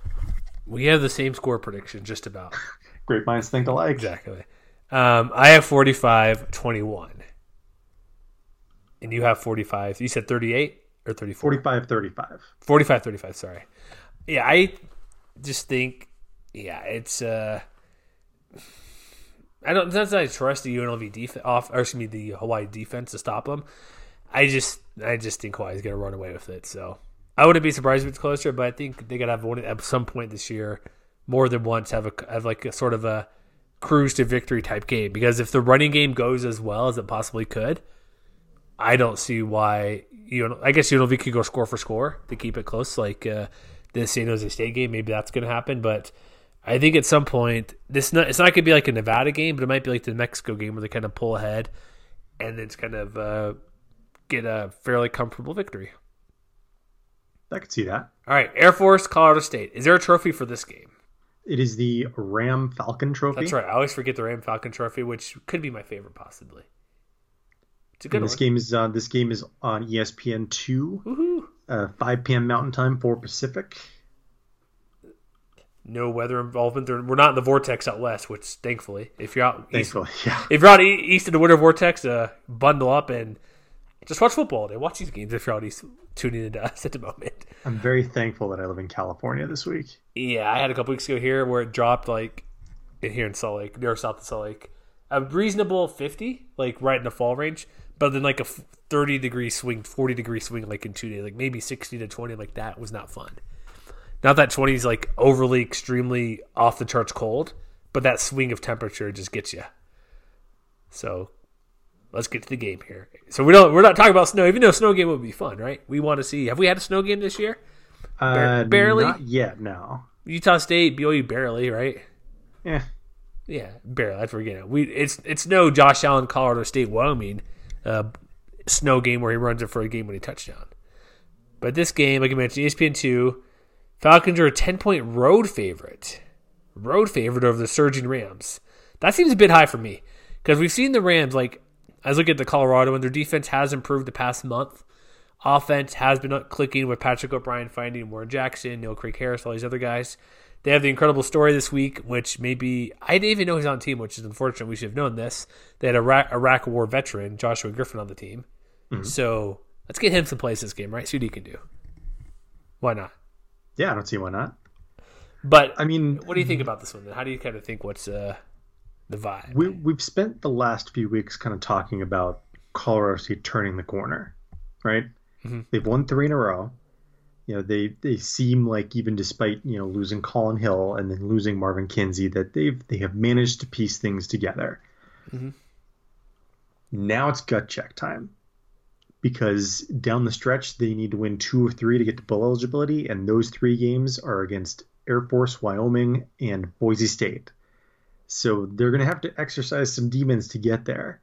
[SPEAKER 1] We have the same score prediction, just about. (laughs)
[SPEAKER 2] Great minds think alike.
[SPEAKER 1] Exactly. Um, I have 45 21. And you have 45. You said 38 or 34?
[SPEAKER 2] 45 35.
[SPEAKER 1] 45 35, sorry. Yeah, I just think, yeah, it's. uh I don't. That's not I trust the UNLV defense off, or excuse me, the Hawaii defense to stop them. I just, I just think Hawaii's going to run away with it. So I wouldn't be surprised if it's closer, but I think they got to have one at some point this year, more than once, have a have like a sort of a cruise to victory type game. Because if the running game goes as well as it possibly could, I don't see why you know. I guess UNLV could go score for score to keep it close, like uh, the San Jose State game. Maybe that's going to happen, but I think at some point this not it's not going to be like a Nevada game, but it might be like the Mexico game where they kind of pull ahead and then it's kind of uh, get a fairly comfortable victory.
[SPEAKER 2] I could see that.
[SPEAKER 1] All right, Air Force, Colorado State. Is there a trophy for this game?
[SPEAKER 2] It is the Ram Falcon Trophy.
[SPEAKER 1] That's right. I always forget the Ram Falcon Trophy, which could be my favorite possibly.
[SPEAKER 2] It's a good and this one. game is uh, this game is on ESPN two, uh, five p.m. Mountain Time, four Pacific.
[SPEAKER 1] No weather involvement. We're not in the vortex out west, which thankfully, if you're out,
[SPEAKER 2] thankfully,
[SPEAKER 1] east, (laughs)
[SPEAKER 2] yeah.
[SPEAKER 1] If you're out east of the winter vortex, uh, bundle up and just watch football all day. Watch these games if you're out east tuning into (laughs) us at the moment.
[SPEAKER 2] I'm very thankful that I live in California this week.
[SPEAKER 1] Yeah, I had a couple weeks ago here where it dropped like in here in Salt Lake, near south of Salt Lake, a reasonable 50, like right in the fall range, but then like a 30 degree swing, 40 degree swing, like in two days, like maybe 60 to 20, like that was not fun. Not that 20 is like overly, extremely off the charts cold, but that swing of temperature just gets you. So let's get to the game here. So we don't we're not talking about snow, even though snow game would be fun, right? We want to see. Have we had a snow game this year?
[SPEAKER 2] Uh, barely. Not yet. No.
[SPEAKER 1] Utah State, BYU barely, right?
[SPEAKER 2] Yeah.
[SPEAKER 1] Yeah, barely. That's where we're. We it's it's no Josh Allen, Colorado State, Wyoming, uh, snow game where he runs it for a game winning touchdown. But this game, like I mentioned, ESPN two, Falcons are a ten point road favorite, road favorite over the surging Rams. That seems a bit high for me because we've seen the Rams like I was looking at the Colorado and their defense has improved the past month. Offense has been clicking with Patrick O'Brien finding Warren Jackson, Neil Craig Harris, all these other guys. They have the incredible story this week, which maybe I didn't even know he's on the team, which is unfortunate. We should have known this. They had a Iraq, Iraq War veteran, Joshua Griffin, on the team. Mm-hmm. So let's get him some plays this game, right? See what he can do. Why not?
[SPEAKER 2] Yeah, I don't see why not.
[SPEAKER 1] But
[SPEAKER 2] I mean,
[SPEAKER 1] what do you think about this one? Then? How do you kind of think what's uh, the vibe?
[SPEAKER 2] We we've spent the last few weeks kind of talking about Colorado State turning the corner, right?
[SPEAKER 1] Mm-hmm.
[SPEAKER 2] They've won three in a row. You know, they they seem like even despite you know losing Colin Hill and then losing Marvin Kinsey, that they've they have managed to piece things together.
[SPEAKER 1] Mm-hmm.
[SPEAKER 2] Now it's gut check time because down the stretch they need to win two or three to get to bowl eligibility, and those three games are against Air Force, Wyoming, and Boise State. So they're going to have to exercise some demons to get there.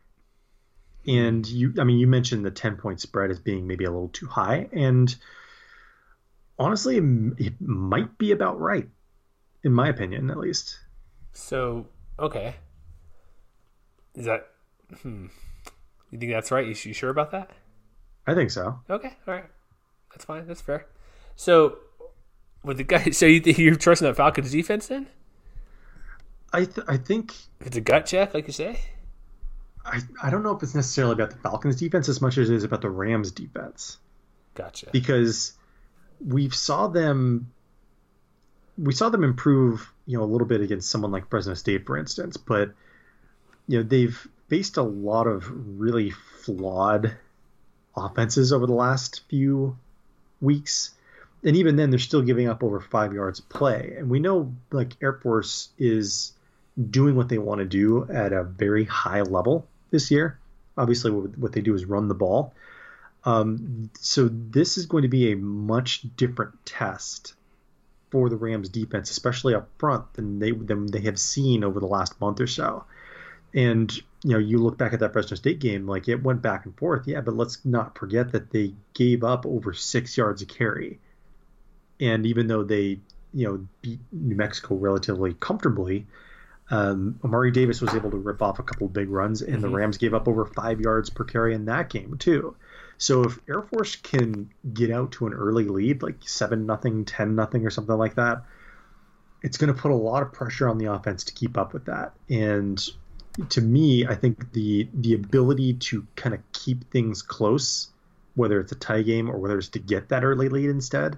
[SPEAKER 2] And you, I mean, you mentioned the 10 point spread as being maybe a little too high. And honestly, it might be about right, in my opinion, at least.
[SPEAKER 1] So, okay. Is that, hmm. You think that's right? You, you sure about that?
[SPEAKER 2] I think so.
[SPEAKER 1] Okay, all right. That's fine. That's fair. So, with the guy, (laughs) so you you're trusting that Falcons defense then?
[SPEAKER 2] I th- I think
[SPEAKER 1] it's a gut check, like you say.
[SPEAKER 2] I, I don't know if it's necessarily about the Falcons defense as much as it is about the Rams defense.
[SPEAKER 1] Gotcha.
[SPEAKER 2] Because we saw them we saw them improve, you know, a little bit against someone like Fresno State, for instance, but you know, they've faced a lot of really flawed offenses over the last few weeks. And even then, they're still giving up over five yards play. And we know, like, Air Force is doing what they want to do at a very high level this year. Obviously, what they do is run the ball. Um, so this is going to be a much different test for the Rams defense, especially up front, than they than they have seen over the last month or so. And you know, you look back at that Fresno State game, like it went back and forth, yeah, but let's not forget that they gave up over six yards a carry. And even though they, you know, beat New Mexico relatively comfortably, um, Ahmari Davis was able to rip off a couple of big runs, and mm-hmm. the Rams gave up over five yards per carry in that game too. So if Air Force can get out to an early lead, like seven nothing, ten nothing, or something like that, it's going to put a lot of pressure on the offense to keep up with that. And to me, I think the the ability to kind of keep things close, whether it's a tie game or whether it's to get that early lead instead,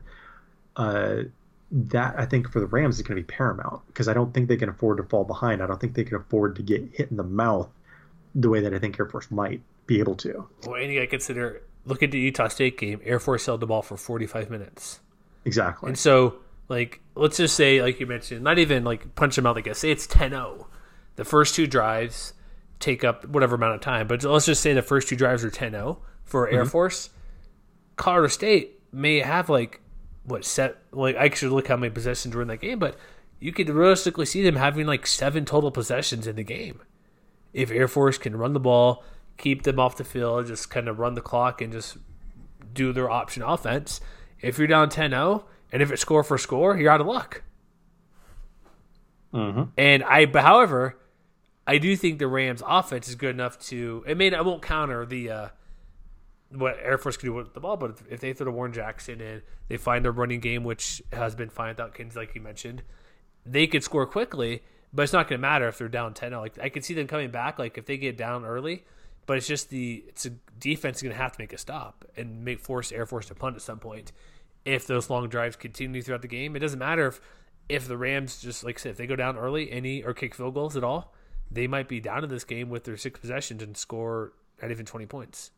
[SPEAKER 2] uh, that I think for the Rams is going to be paramount because I don't think they can afford to fall behind. I don't think they can afford to get hit in the mouth the way that I think Air Force might be able to.
[SPEAKER 1] Well, and you got to consider look at the Utah State game. Air Force held the ball for 45 minutes.
[SPEAKER 2] Exactly.
[SPEAKER 1] And so, like, let's just say, like you mentioned, not even like punch them out like I say it's 10 0. The first two drives take up whatever amount of time, but let's just say the first two drives are 10 0 for Air mm-hmm. Force. Colorado State may have like, what, set, like, I should look how many possessions were in that game, but you could realistically see them having like seven total possessions in the game. If Air Force can run the ball, keep them off the field, just kind of run the clock and just do their option offense. If you're down 10 0, and if it's score for score, you're out of luck.
[SPEAKER 2] Mm-hmm.
[SPEAKER 1] And I, but however, I do think the Rams' offense is good enough to. It may I won't counter the uh, what Air Force can do with the ball, but if, if they throw to Warren Jackson and they find their running game, which has been fine without Kins, like you mentioned, they could score quickly. But it's not going to matter if they're down 10 Like I could see them coming back. Like if they get down early, but it's just the it's a defense going to have to make a stop and make force Air Force to punt at some point. If those long drives continue throughout the game, it doesn't matter if if the Rams just like I said if they go down early any or kick field goals at all, they might be down in this game with their six possessions and score not even twenty points.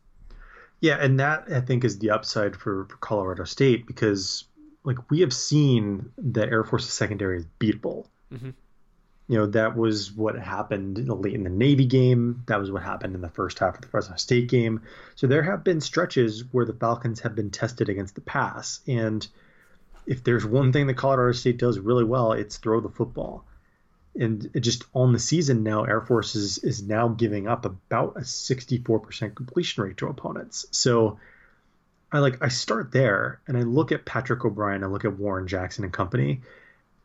[SPEAKER 2] Yeah, and that I think is the upside for, for Colorado State because like we have seen that Air Force's secondary is beatable. Mm-hmm you know that was what happened late in the Navy game. That was what happened in the first half of the Fresno State game. So there have been stretches where the Falcons have been tested against the pass, and if there's one thing that Colorado State does really well, it's throw the football. And just on the season now, Air Force is, is now giving up about a 64% completion rate to opponents. So I like I start there and I look at Patrick O'Brien, I look at Warren Jackson and company,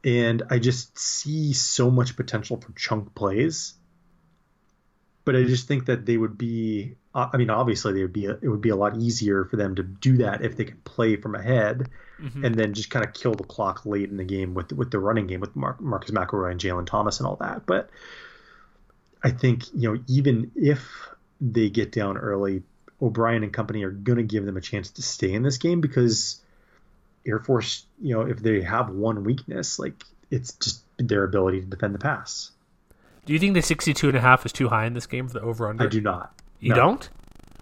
[SPEAKER 2] and I just see so much potential for chunk plays. But I just think that they would be. I mean, obviously, they would be. It would be a lot easier for them to do that if they could play from ahead, mm-hmm. and then just kind of kill the clock late in the game with with the running game with Mark, Marcus McElroy and Jalen Thomas and all that. But I think you know, even if they get down early, O'Brien and company are going to give them a chance to stay in this game because Air Force, you know, if they have one weakness, like it's just their ability to defend the pass.
[SPEAKER 1] Do you think the 62 and a half is too high in this game for the over under?
[SPEAKER 2] I do not.
[SPEAKER 1] You no. don't?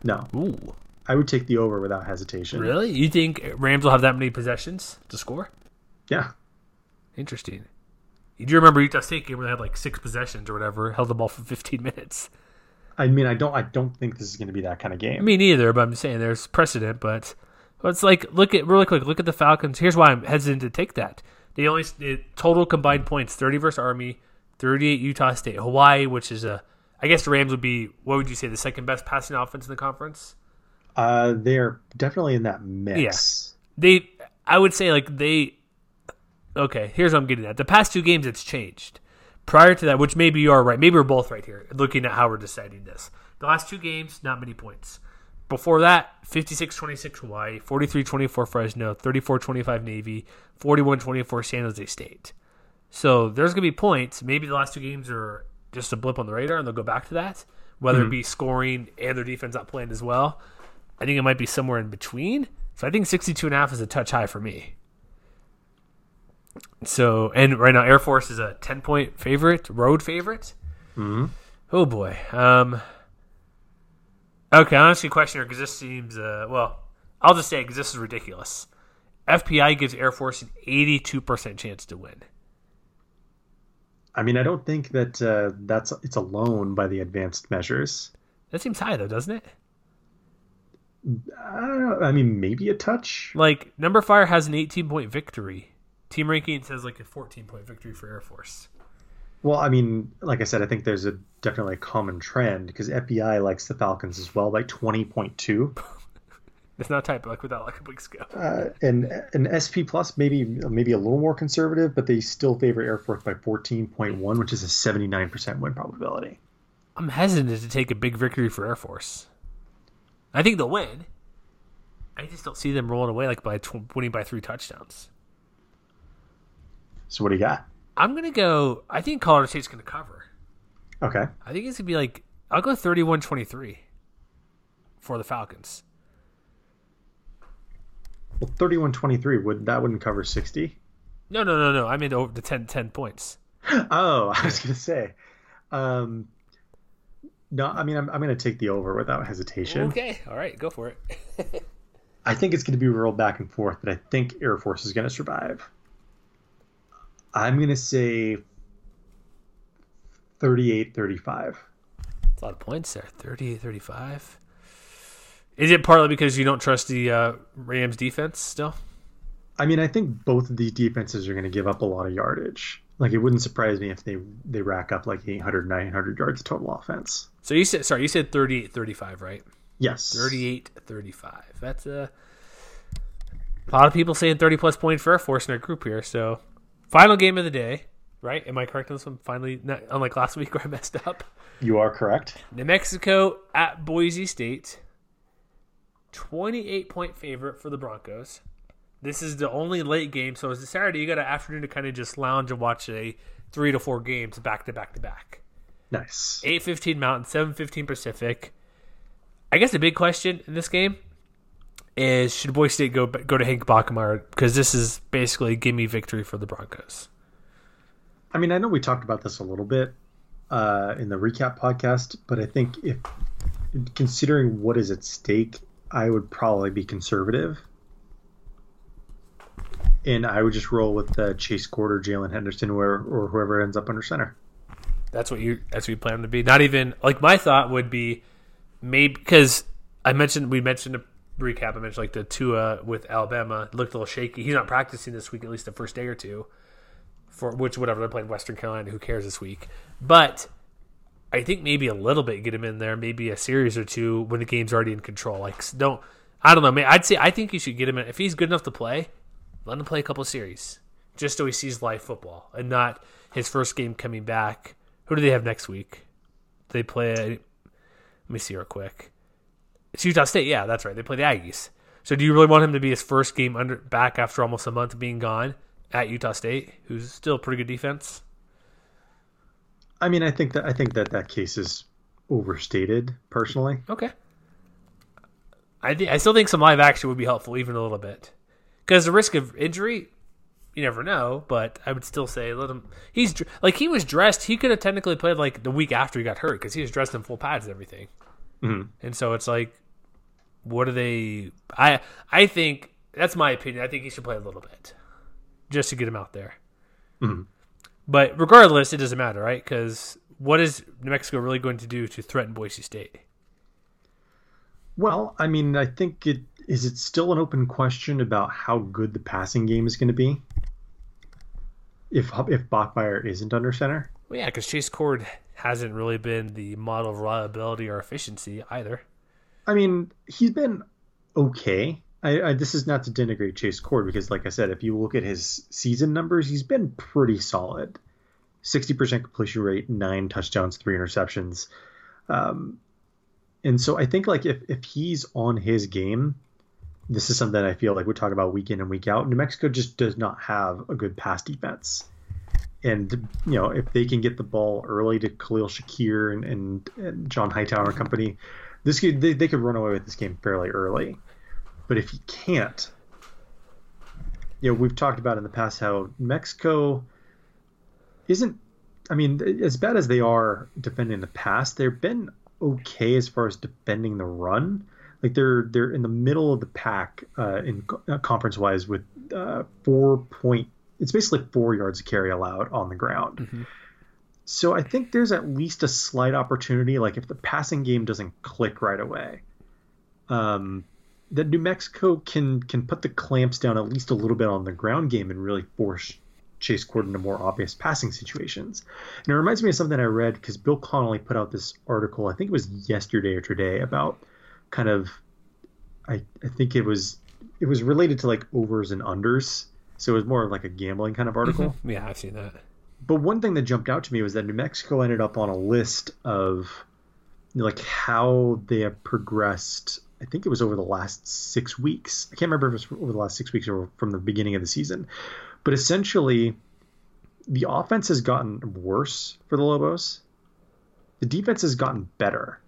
[SPEAKER 2] No.
[SPEAKER 1] Ooh.
[SPEAKER 2] I would take the over without hesitation.
[SPEAKER 1] Really? You think Rams will have that many possessions to score?
[SPEAKER 2] Yeah.
[SPEAKER 1] Interesting. Do you remember Utah State game where they had like six possessions or whatever, held the ball for 15 (laughs) minutes?
[SPEAKER 2] I mean, I don't, I don't think this is going to be that kind of game.
[SPEAKER 1] Me neither, but I'm saying there's precedent. But but it's like look at really quick. Look at the Falcons. Here's why I'm hesitant to take that. They only they, total combined points: thirty versus Army, thirty-eight Utah State, Hawaii, which is a. I guess the Rams would be what would you say the second best passing offense in the conference?
[SPEAKER 2] Uh, they're definitely in that mix.
[SPEAKER 1] Yes, yeah. they. I would say like they. Okay, here's what I'm getting at. The past two games, it's changed. Prior to that, which maybe you are right, maybe we're both right here, looking at how we're deciding this. The last two games, not many points. Before that, 56 26 Hawaii, 43 24 Fresno, 34 25 Navy, 41 24 San Jose State. So there's going to be points. Maybe the last two games are just a blip on the radar and they'll go back to that, whether mm-hmm. it be scoring and their defense not playing as well. I think it might be somewhere in between. So I think 62 and a half is a touch high for me. So, and right now Air Force is a 10 point favorite, road favorite.
[SPEAKER 2] Mm-hmm.
[SPEAKER 1] Oh boy. Um, Okay, I'll ask you a question here because this seems uh, well. I'll just say because this is ridiculous. FPI gives Air Force an 82% chance to win.
[SPEAKER 2] I mean, I don't think that uh, that's it's alone by the advanced measures.
[SPEAKER 1] That seems high though, doesn't it?
[SPEAKER 2] I don't know. I mean, maybe a touch.
[SPEAKER 1] Like numberFire has an 18 point victory. Team ranking says like a 14 point victory for Air Force.
[SPEAKER 2] Well, I mean, like I said, I think there's a definitely a common trend because FEI likes the Falcons as well, like twenty point two. (laughs)
[SPEAKER 1] It's not type like without like a week's ago.
[SPEAKER 2] Uh, and an SP plus maybe maybe a little more conservative, but they still favor Air Force by fourteen point one, which is a seventy nine percent win probability.
[SPEAKER 1] I'm hesitant to take a big victory for Air Force. I think they'll win. I just don't see them rolling away like by tw- winning by three touchdowns.
[SPEAKER 2] So what do you got?
[SPEAKER 1] I'm gonna go. I think Colorado State's gonna cover.
[SPEAKER 2] Okay.
[SPEAKER 1] I think it's gonna be like I'll go 31-23 for the Falcons.
[SPEAKER 2] Well, 31-23 would that wouldn't cover sixty?
[SPEAKER 1] No, no, no, no. I mean over the 10, 10 points. (laughs)
[SPEAKER 2] Oh, I was gonna say. Um, no, I mean I'm I'm gonna take the over without hesitation.
[SPEAKER 1] Okay, all right, go for it. (laughs)
[SPEAKER 2] I think it's going to be rolled back and forth, but I think Air Force is going to survive. I'm going to say 38 35.
[SPEAKER 1] That's a lot of points there. 38 35. Is it partly because you don't trust the uh, Rams defense still?
[SPEAKER 2] I mean, I think both of these defenses are going to give up a lot of yardage. Like, it wouldn't surprise me if they, they rack up like 800, 900 yards of total offense.
[SPEAKER 1] So you said, sorry, you said 38 35, right?
[SPEAKER 2] Yes.
[SPEAKER 1] 38 35. That's a, a lot of people saying 30 plus points for Air Force in our group here. So, final game of the day, right? Am I correct on this one? Finally, not, unlike last week (laughs) where I messed up.
[SPEAKER 2] You are correct.
[SPEAKER 1] New Mexico at Boise State. 28 point favorite for the Broncos. This is the only late game, so it's a Saturday. You got an afternoon to kind of just lounge and watch a three to four games back to back to back.
[SPEAKER 2] Nice.
[SPEAKER 1] 8:15 Mountain, 7:15 Pacific. I guess the big question in this game is should Boise State go go to Hank Bachmeier because this is basically gimme victory for the Broncos.
[SPEAKER 2] I mean, I know we talked about this a little bit uh, in the recap podcast, but I think if considering what is at stake, I would probably be conservative. And I would just roll with uh, Chase Cord, Jaylon Henderson, where or whoever ends up under center.
[SPEAKER 1] That's what you that's what you plan to be. Not even like my thought would be maybe because I mentioned we mentioned a recap. I mentioned like the Tua with Alabama looked a little shaky. He's not practicing this week, at least the first day or two. For which whatever they're playing Western Carolina, who cares this week? But I think maybe a little bit get him in there, maybe a series or two when the game's already in control. Like don't I don't know. I'd say I think you should get him in if he's good enough to play. Let him play a couple series just so he sees live football and not his first game coming back. Who do they have next week? They play. Let me see real quick. It's Utah State. Yeah, that's right. They play the Aggies. So do you really want him to be his first game under back after almost a month being gone at Utah State, who's still a pretty good defense?
[SPEAKER 2] I mean, I think that I think that that case is overstated. Personally,
[SPEAKER 1] Okay. I th- I still think some live action would be helpful, even a little bit, because the risk of injury, you never know. But I would still say let him. He's like he was dressed. He could have technically played like the week after he got hurt because he was dressed in full pads and everything.
[SPEAKER 2] Mhm.
[SPEAKER 1] And so it's like, what are they? I I think that's my opinion. I think he should play a little bit, just to get him out there.
[SPEAKER 2] Mhm.
[SPEAKER 1] But regardless, it doesn't matter, right? Because what is New Mexico really going to do to threaten Boise State?
[SPEAKER 2] Well, I mean, I think it is it still an open question about how good the passing game is going to be. If if Bachmeier isn't under center,
[SPEAKER 1] Well, yeah, because Chase Cord hasn't really been the model of reliability or efficiency either.
[SPEAKER 2] I mean, he's been okay. I, I this is not to denigrate Chase Cord because, like I said, if you look at his season numbers, he's been pretty solid. Sixty percent completion rate, nine touchdowns, three interceptions. Um, and so I think like if if he's on his game, this is something I feel like we talk about week in and week out. New Mexico just does not have a good pass defense. And you know if they can get the ball early to Khalil Shakir and, and, and John Hightower and company, this could they, they could run away with this game fairly early. But if he can't, you know we've talked about in the past how Mexico isn't. I mean, as bad as they are defending the pass, they've been okay as far as defending the run. Like they're they're in the middle of the pack uh, in uh, conference wise with uh, four point. It's basically four yards of carry allowed on the ground. Mm-hmm. So I think there's at least a slight opportunity. Like if the passing game doesn't click right away, um, that New Mexico can can put the clamps down at least a little bit on the ground game and really force Chase Cord to more obvious passing situations. And it reminds me of something I read because Bill Connelly put out this article, I think it was yesterday or today, about kind of I, I think it was it was related to like overs and unders. So it was more of like a gambling kind of article.
[SPEAKER 1] Mm-hmm. yeah, I've seen that.
[SPEAKER 2] But one thing that jumped out to me was that New Mexico ended up on a list of you know, like how they have progressed. I think it was over the last six weeks. I can't remember if it was over the last six weeks or from the beginning of the season. But essentially, the offense has gotten worse for the Lobos. The defense has gotten better.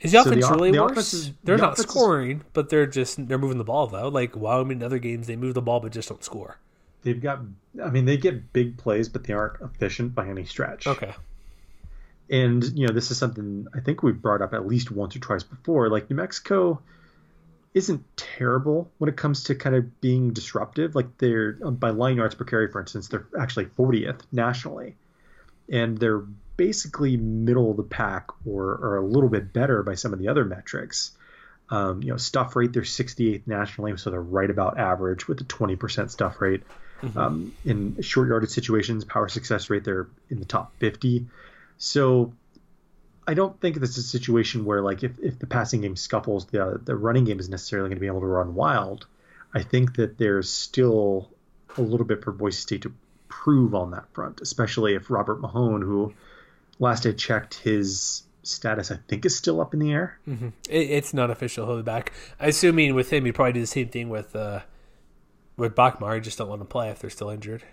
[SPEAKER 1] Is the offense so the, really the worse? They're the not scoring, is, but they're just they're moving the ball though. Like Wyoming in other games, they move the ball but just don't score.
[SPEAKER 2] They've got, I mean, they get big plays, but they aren't efficient by any stretch.
[SPEAKER 1] Okay.
[SPEAKER 2] And you know, this is something I think we've brought up at least once or twice before. Like New Mexico isn't terrible when it comes to kind of being disruptive. Like they're by line yards per carry, for instance, they're actually 40th nationally, and they're basically middle of the pack or, or a little bit better by some of the other metrics. Um, you know, stuff rate, they're 68th nationally, so they're right about average with a 20% stuff rate. Mm-hmm. Um, in short yardage situations, power success rate, they're in the top 50. So I don't think this is a situation where, like, if, if the passing game scuffles, the, the running game is necessarily going to be able to run wild. I think that there's still a little bit for Boise State to prove on that front, especially if Robert Mahone, who last I checked, his status I think is still up in the air.
[SPEAKER 1] Mm-hmm. It, it's not official. He'll be back. Assuming with him, he'd probably do the same thing with uh, with Bachmeier. Just don't let him play if they're still injured.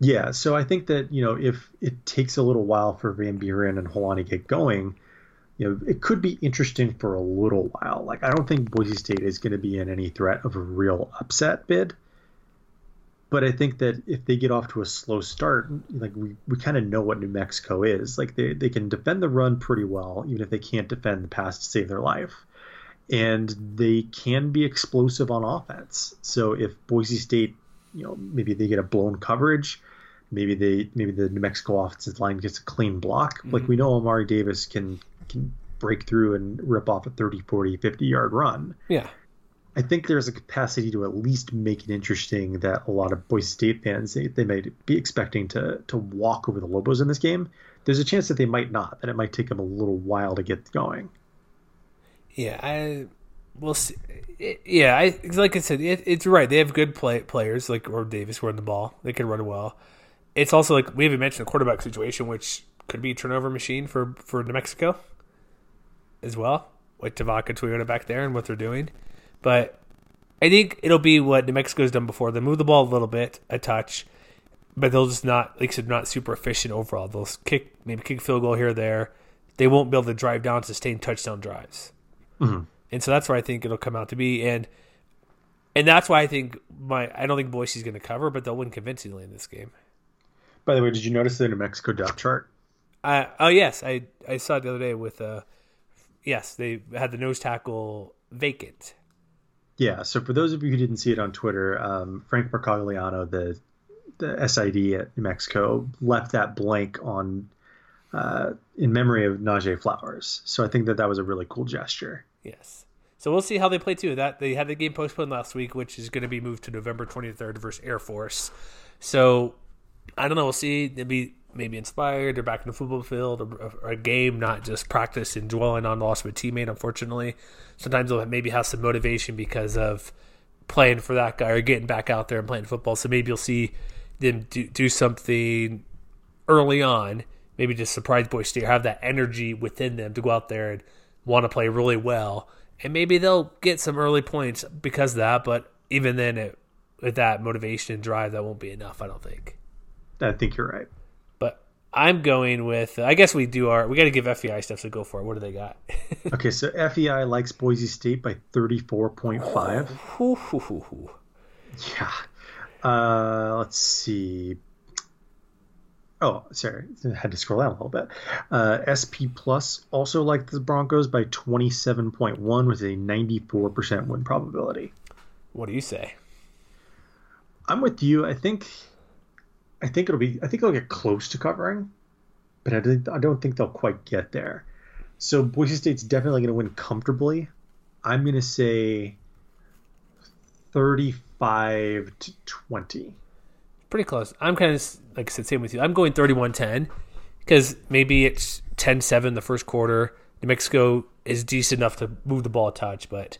[SPEAKER 2] Yeah, so I think that you know if it takes a little while for Van Buren and Holani get going, you know it could be interesting for a little while. Like I don't think Boise State is going to be in any threat of a real upset bid. But I think that if they get off to a slow start, like we, we kind of know what New Mexico is. Like they, they can defend the run pretty well, even if they can't defend the pass to save their life. And they can be explosive on offense. So if Boise State, you know, maybe they get a blown coverage, maybe they maybe the New Mexico offensive line gets a clean block. Mm-hmm. Like we know Ahmari Davis can can break through and rip off a 30, 40, 50 yard run.
[SPEAKER 1] Yeah.
[SPEAKER 2] I think there's a capacity to at least make it interesting that a lot of Boise State fans they, they might be expecting to to walk over the Lobos in this game. There's a chance that they might not, that it might take them a little while to get going.
[SPEAKER 1] Yeah, I will see. Yeah, I like I said, it, it's right. They have good play, players like or Davis run the ball. They can run well. It's also like we haven't mentioned the quarterback situation, which could be a turnover machine for for New Mexico as well, with Tevaka Tuioti back there and what they're doing. But I think it'll be what New Mexico's done before. They move the ball a little bit, a touch, but they'll just not, like I said, not super efficient overall. They'll kick maybe kick field goal here or there. They won't be able to drive down sustain touchdown drives. Mm-hmm. And so that's where I think it'll come out to be. And and that's why I think my I don't think Boise's going to cover, but they'll win convincingly in this game.
[SPEAKER 2] By the way, did you notice the New Mexico depth chart?
[SPEAKER 1] Uh, oh yes, I I saw it the other day with uh yes they had the nose tackle vacant
[SPEAKER 2] yeah. So for those of you who didn't see it on Twitter, um, Frank Mercogliano, the the SID at New Mexico, left that blank on uh, in memory of Nahje Flowers. So I think that that was a really cool gesture.
[SPEAKER 1] Yes. So we'll see how they play too. That they had the game postponed last week, which is going to be moved to November 23rd versus Air Force. So I don't know. We'll see. They'll be maybe inspired. They're back in the football field, or, or a game, not just practice and dwelling on the loss of a teammate. Unfortunately, sometimes they'll maybe have some motivation because of playing for that guy or getting back out there and playing football. So maybe you'll see them do, do something early on, maybe just surprise Boise State, have that energy within them to go out there and want to play really well. And maybe they'll get some early points because of that. But even then, it, with that motivation and drive, that won't be enough, I don't think.
[SPEAKER 2] I think you're right.
[SPEAKER 1] But I'm going with. I guess we do our. We got to give FEI stuff to go for it. What do they got? (laughs)
[SPEAKER 2] okay, so FEI likes Boise State by 34.5. yeah. Uh, let's see. Oh, sorry, I had to scroll down a little bit. Uh, SP Plus also liked the Broncos by 27.1 with a 94% win probability.
[SPEAKER 1] What do you say?
[SPEAKER 2] I'm with you. I think, I think it'll be. I think it'll get close to covering, but I, did, I don't think they'll quite get there. So Boise State's definitely going to win comfortably. I'm going to say 35 to 20.
[SPEAKER 1] Pretty close. I'm kind of like I said, same with you. I'm going 31-10 because maybe it's 10-7 the first quarter. New Mexico is decent enough to move the ball a touch, but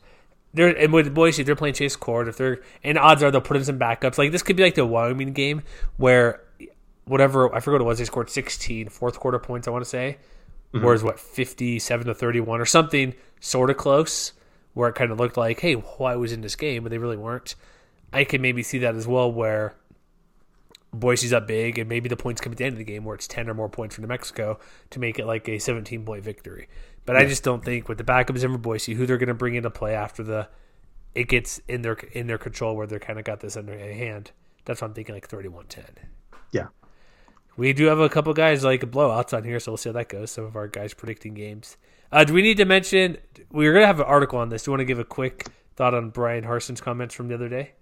[SPEAKER 1] they're and with Boise, they're playing Chase Cord. If they're and odds are they'll put in some backups. Like this could be like the Wyoming game where whatever I forgot what it was, they scored 16 fourth quarter points. I want to say, mm-hmm. whereas what 57 to 31 or something sort of close, where it kind of looked like, hey, why was in this game, but they really weren't. I can maybe see that as well, where Boise's up big, and maybe the points come at the end of the game where it's 10 or more points for New Mexico to make it like a 17 point victory. But yeah. I just don't think with the backups in for Boise, who they're going to bring into play after the it gets in their in their control where they're kind of got this under a hand. That's what I'm thinking, like 31-10.
[SPEAKER 2] Yeah.
[SPEAKER 1] We do have a couple guys like blowouts on here, so we'll see how that goes. Some of our guys predicting games. Uh, do we need to mention? We're going to have an article on this. Do you want to give a quick thought on Bryan Harsin's comments from the other day?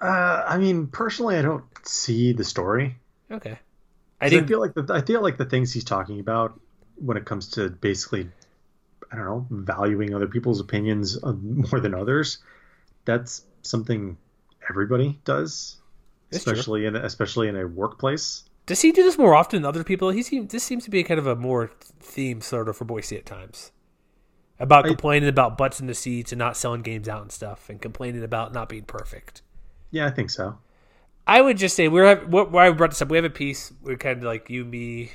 [SPEAKER 2] Uh, I mean, personally, I don't see the story.
[SPEAKER 1] Okay.
[SPEAKER 2] I, think, I feel like the I feel like the things he's talking about when it comes to basically, I don't know, valuing other people's opinions (laughs) more than others. That's something everybody does, it's especially true. in especially in a workplace.
[SPEAKER 1] Does he do this more often than other people? He seems this seems to be kind of a more theme sort of for Boise at times. About I, complaining about butts in the seats and not selling games out and stuff, and complaining about not being perfect.
[SPEAKER 2] Yeah, I think so.
[SPEAKER 1] I would just say we're why I brought this up. We have a piece. We're kind of like you, me,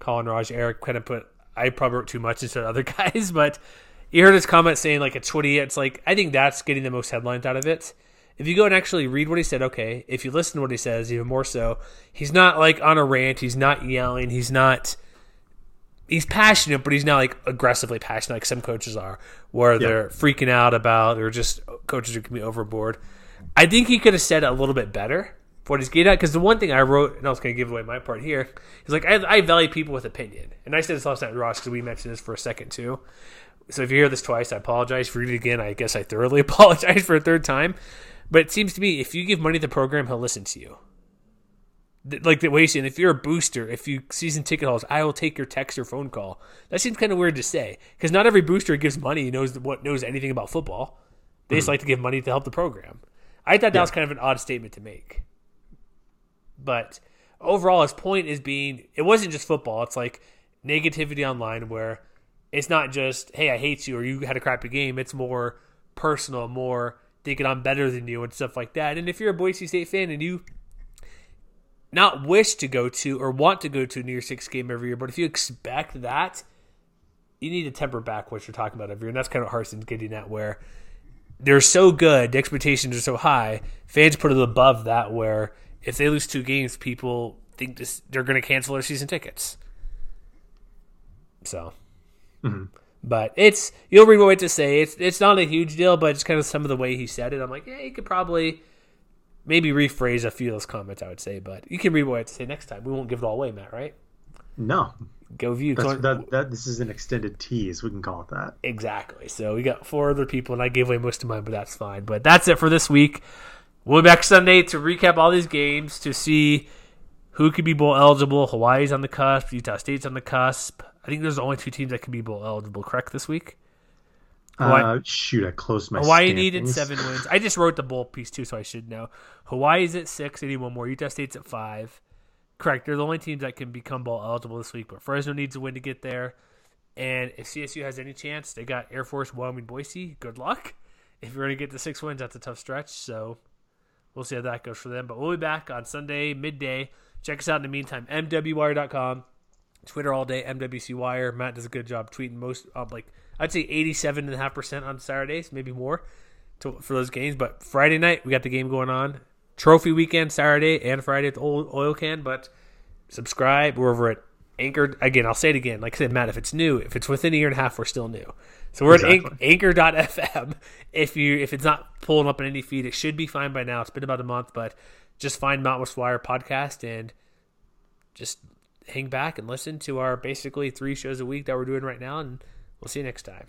[SPEAKER 1] Colin, Raj, Eric. Kind of put. I probably wrote too much instead of other (laughs) guys, but you heard his comment saying like a twenty. It's like I think that's getting the most headlines out of it. If you go and actually read what he said, okay. If you listen to what he says, even more so, he's not like on a rant. He's not yelling. He's not. He's passionate, but he's not like aggressively passionate like some coaches are, where they're freaking out about or just coaches who can be overboard. I think he could have said it a little bit better for what he's getting at. Because the one thing I wrote, and I was going to give away my part here, is like I, I value people with opinion, and I said this last night, Ross, because we mentioned this for a second too. So if you hear this twice, I apologize. For it again, I guess I thoroughly (laughs) apologize for a third time. But it seems to me, if you give money to the program, he'll listen to you. Like the way you saying, if you're a booster, if you season ticket holders, I will take your text or phone call. That seems kind of weird to say because not every booster gives money knows what knows anything about football. They mm-hmm. just like to give money to help the program. I thought that yeah. was kind of an odd statement to make. But overall, his point is being it wasn't just football. It's like negativity online where it's not just hey I hate you or you had a crappy game. It's more personal, more thinking I'm better than you and stuff like that. And if you're a Boise State fan and you not wish to go to or want to go to a New Year's Six game every year, but if you expect that, you need to temper back what you're talking about every year. And that's kind of what Harsin's getting at where they're so good, the expectations are so high. Fans put it above that, where if they lose two games, people think this, they're going to cancel their season tickets. So, mm-hmm. but it's you'll read what to say. It's it's not a huge deal, but it's kind of some of the way he said it. I'm like, yeah, you could probably maybe rephrase a few of those comments. I would say, but you can read what I have to say next time. We won't give it all away, Matt. Right?
[SPEAKER 2] No,
[SPEAKER 1] Go view.
[SPEAKER 2] That, that, this is an extended tease. We can call it that.
[SPEAKER 1] Exactly. So we got four other people, and I gave away most of mine, but that's fine. But that's it for this week. We'll be back Sunday to recap all these games to see who could be bowl eligible. Hawaii's on the cusp. Utah State's on the cusp. I think there's only two teams that can be bowl eligible. Correct this week.
[SPEAKER 2] Hawaii, uh, shoot, I closed my.
[SPEAKER 1] Hawaii standings. needed seven wins. I just wrote the bowl piece too, so I should know. Hawaii's at six. They need one more. Utah State's at five. Correct. They're the only teams that can become bowl eligible this week, but Fresno needs a win to get there. And if CSU has any chance, they got Air Force, Wyoming, Boise. Good luck. If you're going to get the six wins, that's a tough stretch. So we'll see how that goes for them. But we'll be back on Sunday, midday. Check us out in the meantime, MWWire.com. Twitter all day, MWC Wire. Matt does a good job tweeting most, uh, like, I'd say 87.5% on Saturdays, maybe more to, for those games. But Friday night, we got the game going on trophy weekend Saturday and Friday at the old oil can. But subscribe. We're over at Anchor. Again, I'll say it again. Like I said, Matt, if it's new, if it's within a year and a half, we're still new. So we're exactly. at Anchor.fm. If you if it's not pulling up in any feed, it should be fine by now. It's been about a month, but just find Mount West Wire podcast and just hang back and listen to our basically three shows a week that we're doing right now, and we'll see you next time.